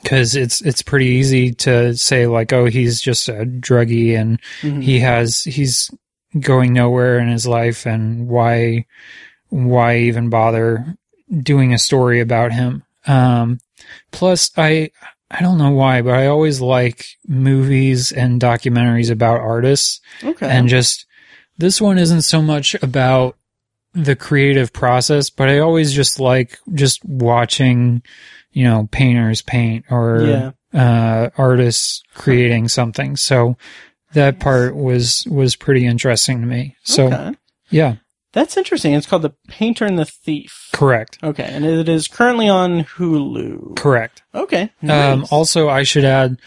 because it's it's pretty easy to say like oh he's just a druggie and Mhm. he has he's going nowhere in his life and why why even bother doing a story about him? Um plus i i don't know why but i always like movies and documentaries about artists Okay. and just this one isn't so much about the creative process, but I always just like just watching, you know, painters paint or Yeah. uh, artists creating something. So that part was was pretty interesting to me. So okay. yeah, That's interesting. It's called The Painter and the Thief. Correct. Okay, and it is currently on Hulu. Correct. Okay. Um, nice. Mm-hmm. also, I should add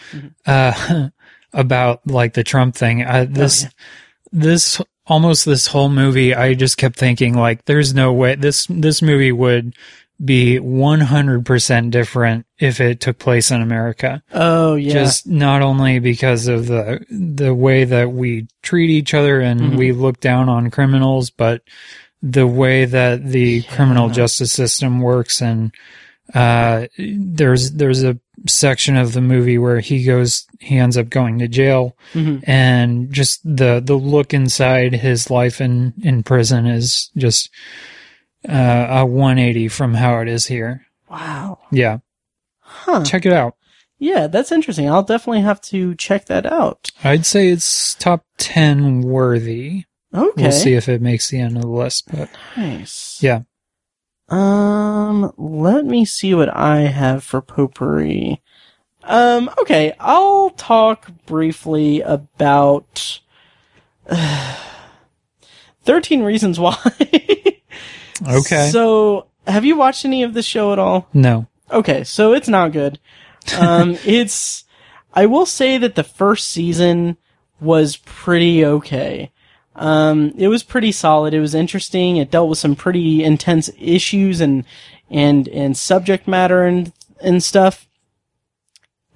uh, about like the Trump thing. Oh, Uh, this this almost this whole movie, I just kept thinking like, there's no way this this movie would be 100% different if it took place in America. oh yeah. Just not only because of the the way that we treat each other and Mm-hmm. we look down on criminals, but the way that the criminal justice system works and uh there's there's a section of the movie where he goes he ends up going to jail Mhm. and just the the look inside his life in in prison is just uh a 180 from how it is here wow. yeah Huh. check it out Yeah, that's interesting. I'll definitely have to check that out. I'd say it's top 10 worthy. Okay. We'll see if it makes the end of the list, but Nice. yeah. Um, let me see what I have for potpourri. Um, okay, I'll talk briefly about 13 Reasons Why. Okay. So, have you watched any of this show at all? no. Okay, so it's not good. Um, it's, I will say that the first season was pretty okay. Um, it was pretty solid. It was interesting. It dealt with some pretty intense issues and, and, and subject matter and, and stuff.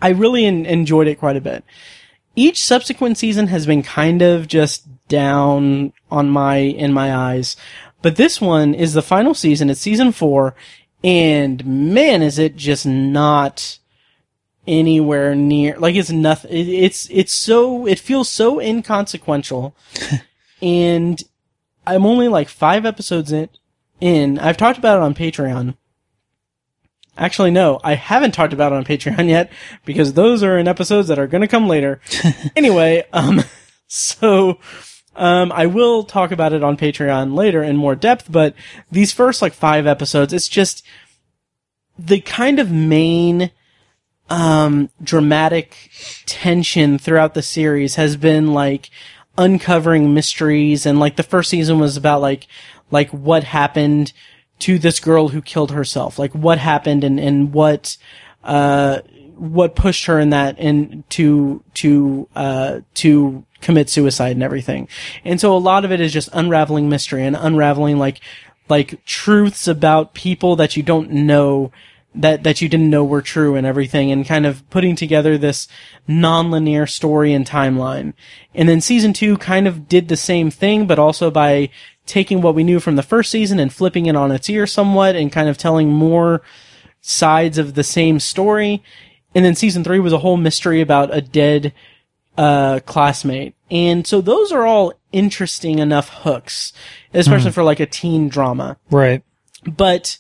I really en- enjoyed it quite a bit. Each subsequent season has been kind of just down on my, in my eyes. But this one is the final season. It's season four. And man, is it just not anywhere near, like it's nothing, it, it's, it's so, it feels so inconsequential. and I'm only like five episodes in, in. I've talked about it on Patreon. Actually, no, I haven't talked about it on Patreon yet because those are in episodes that are going to come later. anyway, um, so, um, I will talk about it on Patreon later in more depth, but these first like five episodes, it's just the kind of main, um, dramatic tension throughout the series has been like uncovering mysteries. And like the first season was about like, like what happened to this girl who killed herself, like what happened and, and what, uh, what pushed her in that and to to uh to commit suicide and everything. And so a lot of it is just unraveling mystery and unraveling like like truths about people that you don't know that that you didn't know were true and everything and kind of putting together this non-linear story and timeline. And then season 2 kind of did the same thing but also by taking what we knew from the first season and flipping it on its ear somewhat and kind of telling more sides of the same story. And then season three was a whole mystery about a dead uh, classmate. And so those are all interesting enough hooks, especially for like a teen drama. Right. But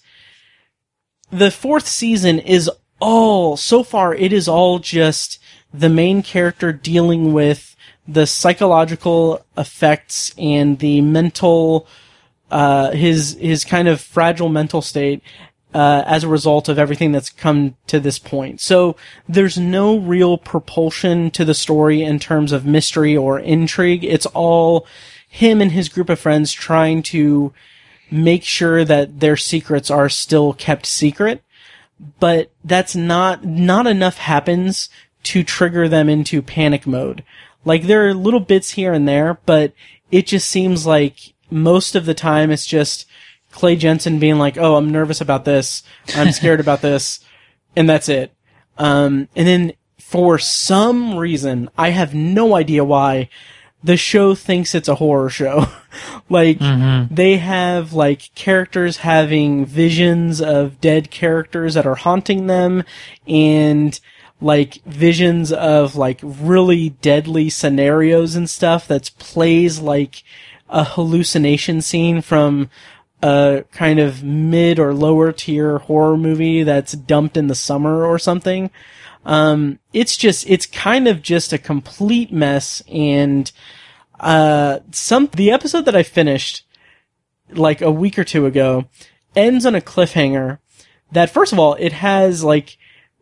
the fourth season is all, so far, it is all just the main character dealing with the psychological effects and the mental, uh, his, his kind of fragile mental state, uh, as a result of everything that's come to this point. So there's no real propulsion to the story in terms of mystery or intrigue. It's all him and his group of friends trying to make sure that their secrets are still kept secret. But that's not, not enough happens to trigger them into panic mode. Like there are little bits here and there, but it just seems like most of the time it's just Clay Jensen being like, "Oh, I'm nervous about this. I'm scared about this," and that's it. Um, and then for some reason, I have no idea why, the show thinks it's a horror show. like they have like characters having visions of dead characters that are haunting them, and like visions of like really deadly scenarios and stuff that plays like a hallucination scene from a kind of mid or lower tier horror movie that's dumped in the summer or something. Um, it's just, it's kind of just a complete mess. And, uh, some, the episode that I finished like a week or two ago ends on a cliffhanger that, first of all, it has like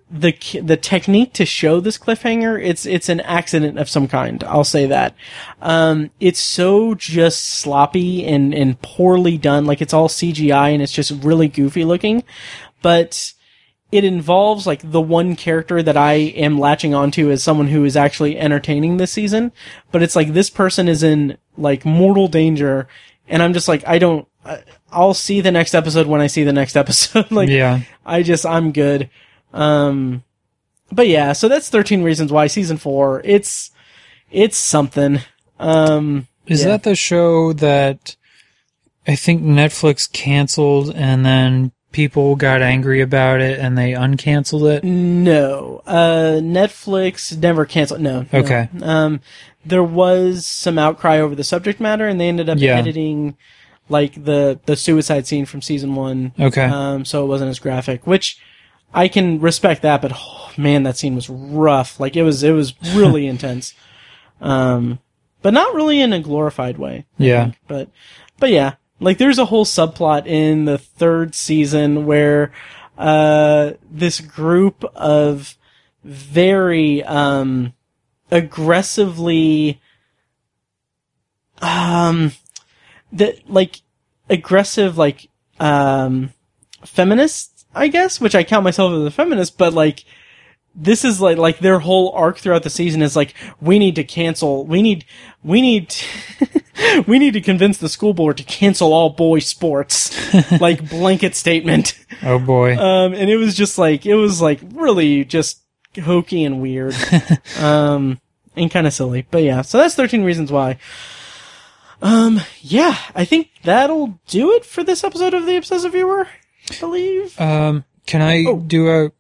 the the technique to show this cliffhanger it's it's an accident of some kind i'll say that um it's so just sloppy and and poorly done like it's all cgi and it's just really goofy looking but it involves like the one character that I am latching onto as someone who is actually entertaining this season. But it's like this person is in like mortal danger, and I'm just like I don't. I'll see the next episode when I see the next episode. like Yeah. I just I'm good. Um, but yeah, so that's 13 reasons why season four. It's it's something. Um, Is Yeah. that the show that I think Netflix canceled and then people got angry about it and they uncanceled it? No, uh, Netflix never canceled. No, no. Okay. Um, there was some outcry over the subject matter, and they ended up Yeah. editing like the the suicide scene from season one. Okay. Um, so it wasn't as graphic, which I can respect that. But oh, man, that scene was rough. Like it was, it was really intense. Um, but not really in a glorified way. I Yeah. think. But, but yeah, like there's a whole subplot in the third season where, uh, this group of very, um, aggressively, um, that like aggressive, like, um, feminists, I guess, which I count myself as a feminist, but like, this is like like their whole arc throughout the season is like we need to cancel we need we need we need to convince the school board to cancel all boy sports. Like blanket statement. Oh boy. um and it was just like it was like really just hokey and weird. Um and kind of silly. But yeah so that's 13 reasons why. Um yeah i think that'll do it for this episode of the obsessive viewer believe Um, can I Oh. do a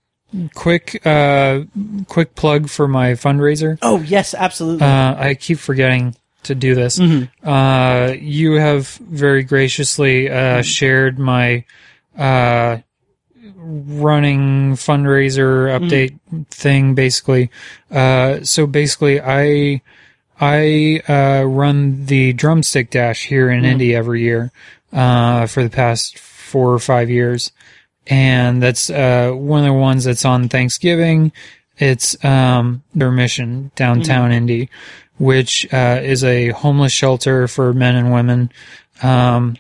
quick, uh, quick plug for my fundraiser? oh yes absolutely Uh, I keep forgetting to do this. Mm-hmm. Uh, you have very graciously uh, shared my uh, running fundraiser update thing, basically. Uh, so basically, I I uh, run the drumstick dash here in Indy every year uh, for the past four or five years, and that's uh, one of the ones that's on Thanksgiving. It's um, Wheeler Mission downtown Indy, which uh, is a homeless shelter for men and women. Um,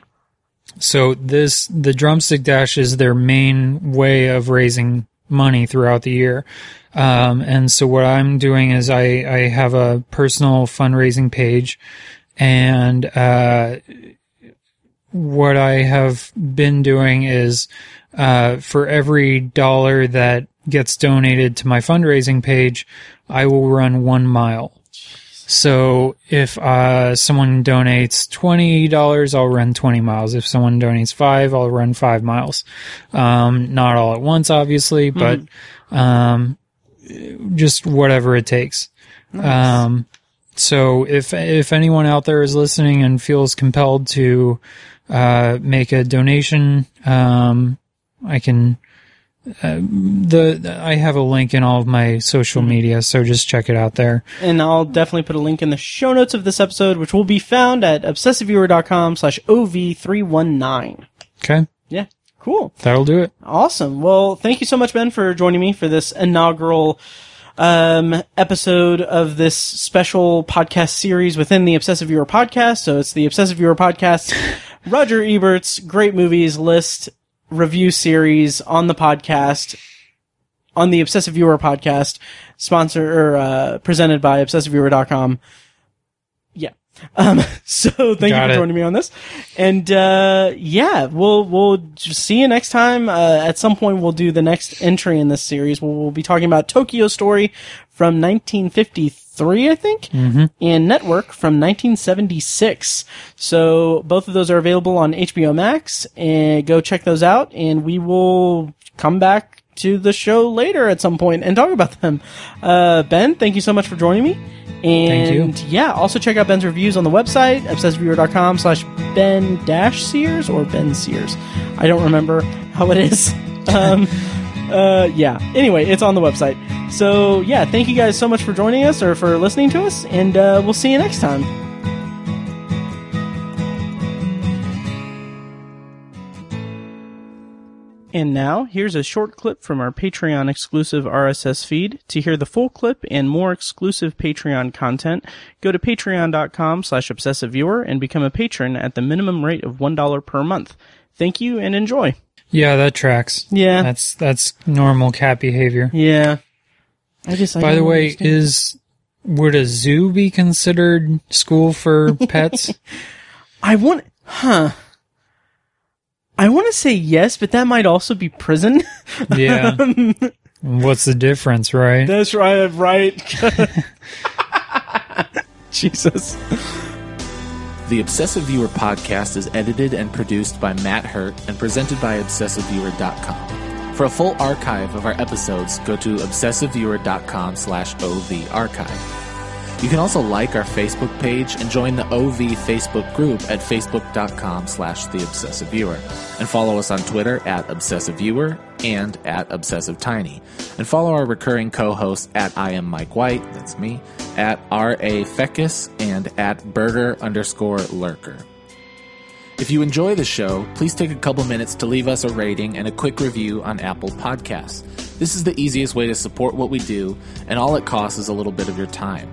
so this the drumstick dash is their main way of raising money throughout the year. Um, and so what I'm doing is I, I have a personal fundraising page and, uh, what I have been doing is, uh, for every dollar that gets donated to my fundraising page, I will run one mile. So if uh, someone donates twenty dollars, I'll run twenty miles. If someone donates five, I'll run five miles. Um, not all at once, obviously, but um, just whatever it takes. Um, so if if anyone out there is listening and feels compelled to uh, make a donation, um, I can. Uh, the I have a link in all of my social media, so just check it out there. and I'll definitely put a link in the show notes of this episode, which will be found at obsessiveviewer.com slash OV319. Okay, Yeah, cool. that'll do it. Awesome. Well, thank you so much, Ben, for joining me for this inaugural um, episode of this special podcast series within the Obsessive Viewer podcast. So it's the Obsessive Viewer podcast, Roger Ebert's great movies list review series on the podcast, on the Obsessive Viewer podcast, sponsor or uh, presented by ObsessiveViewer.com. Yeah. Um, so thank you for it. joining me on this. And, uh, yeah, we'll, we'll see you next time. Uh, at some point we'll do the next entry in this series. We'll, we'll be talking about Tokyo Story from 1953, I think, and Network from 1976. So both of those are available on HBO Max and go check those out and we will come back to the show later at some point and talk about them. Uh, Ben, thank you so much for joining me. And yeah, also check out Ben's reviews on the website, obsessiveviewer.com slash Ben dash Sears or Ben Sears. I don't remember how it is. um, uh, yeah. Anyway, it's on the website. So yeah, thank you guys so much for joining us or for listening to us, and uh, we'll see you next time. And now, here's a short clip from our Patreon exclusive RSS feed. To hear the full clip and more exclusive Patreon content, go to patreon.com slash obsessiveviewer and become a patron at the minimum rate of $1 per month. Thank you and enjoy. Yeah, that tracks. Yeah. That's that's normal cat behavior. Yeah. I just, I By the way, understand. is would a zoo be considered school for pets? I want, huh. I want to say yes, but that might also be prison. yeah. What's the difference, right? That's right, right. Jesus. The Obsessive Viewer podcast is edited and produced by Matt Hurt and presented by ObsessiveViewer.com. For a full archive of our episodes, go to ObsessiveViewer.com slash OV archive. You can also like our Facebook page and join the OV Facebook group at facebook.com slash the obsessive viewer. And follow us on Twitter at obsessive viewer and at obsessive tiny. And follow our recurring co-hosts at I am Mike White, that's me, at R.A. Feckus and at burger underscore lurker. If you enjoy the show, please take a couple minutes to leave us a rating and a quick review on Apple Podcasts. This is the easiest way to support what we do, and all it costs is a little bit of your time.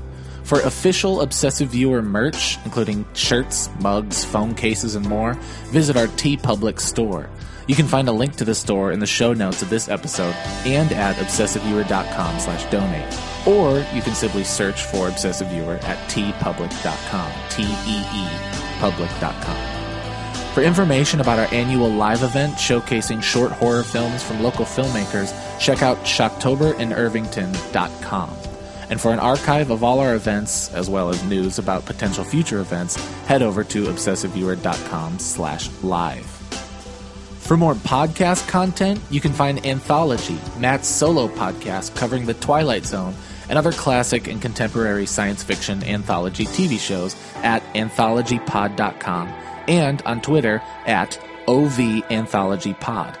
For official Obsessive Viewer merch, including shirts, mugs, phone cases, and more, visit our TeePublic store. You can find a link to the store in the show notes of this episode and at obsessiveviewer.com slash donate. Or you can simply search for Obsessive Viewer at teepublic.com. T-E-E public.com. For information about our annual live event showcasing short horror films from local filmmakers, check out shocktoberInIrvington.com. And for an archive of all our events, as well as news about potential future events, head over to obsessiveviewer.com slash live. For more podcast content, you can find Anthology, Matt's solo podcast covering the Twilight Zone and other classic and contemporary science fiction anthology TV shows at anthologypod.com and on Twitter at OVAnthologyPod.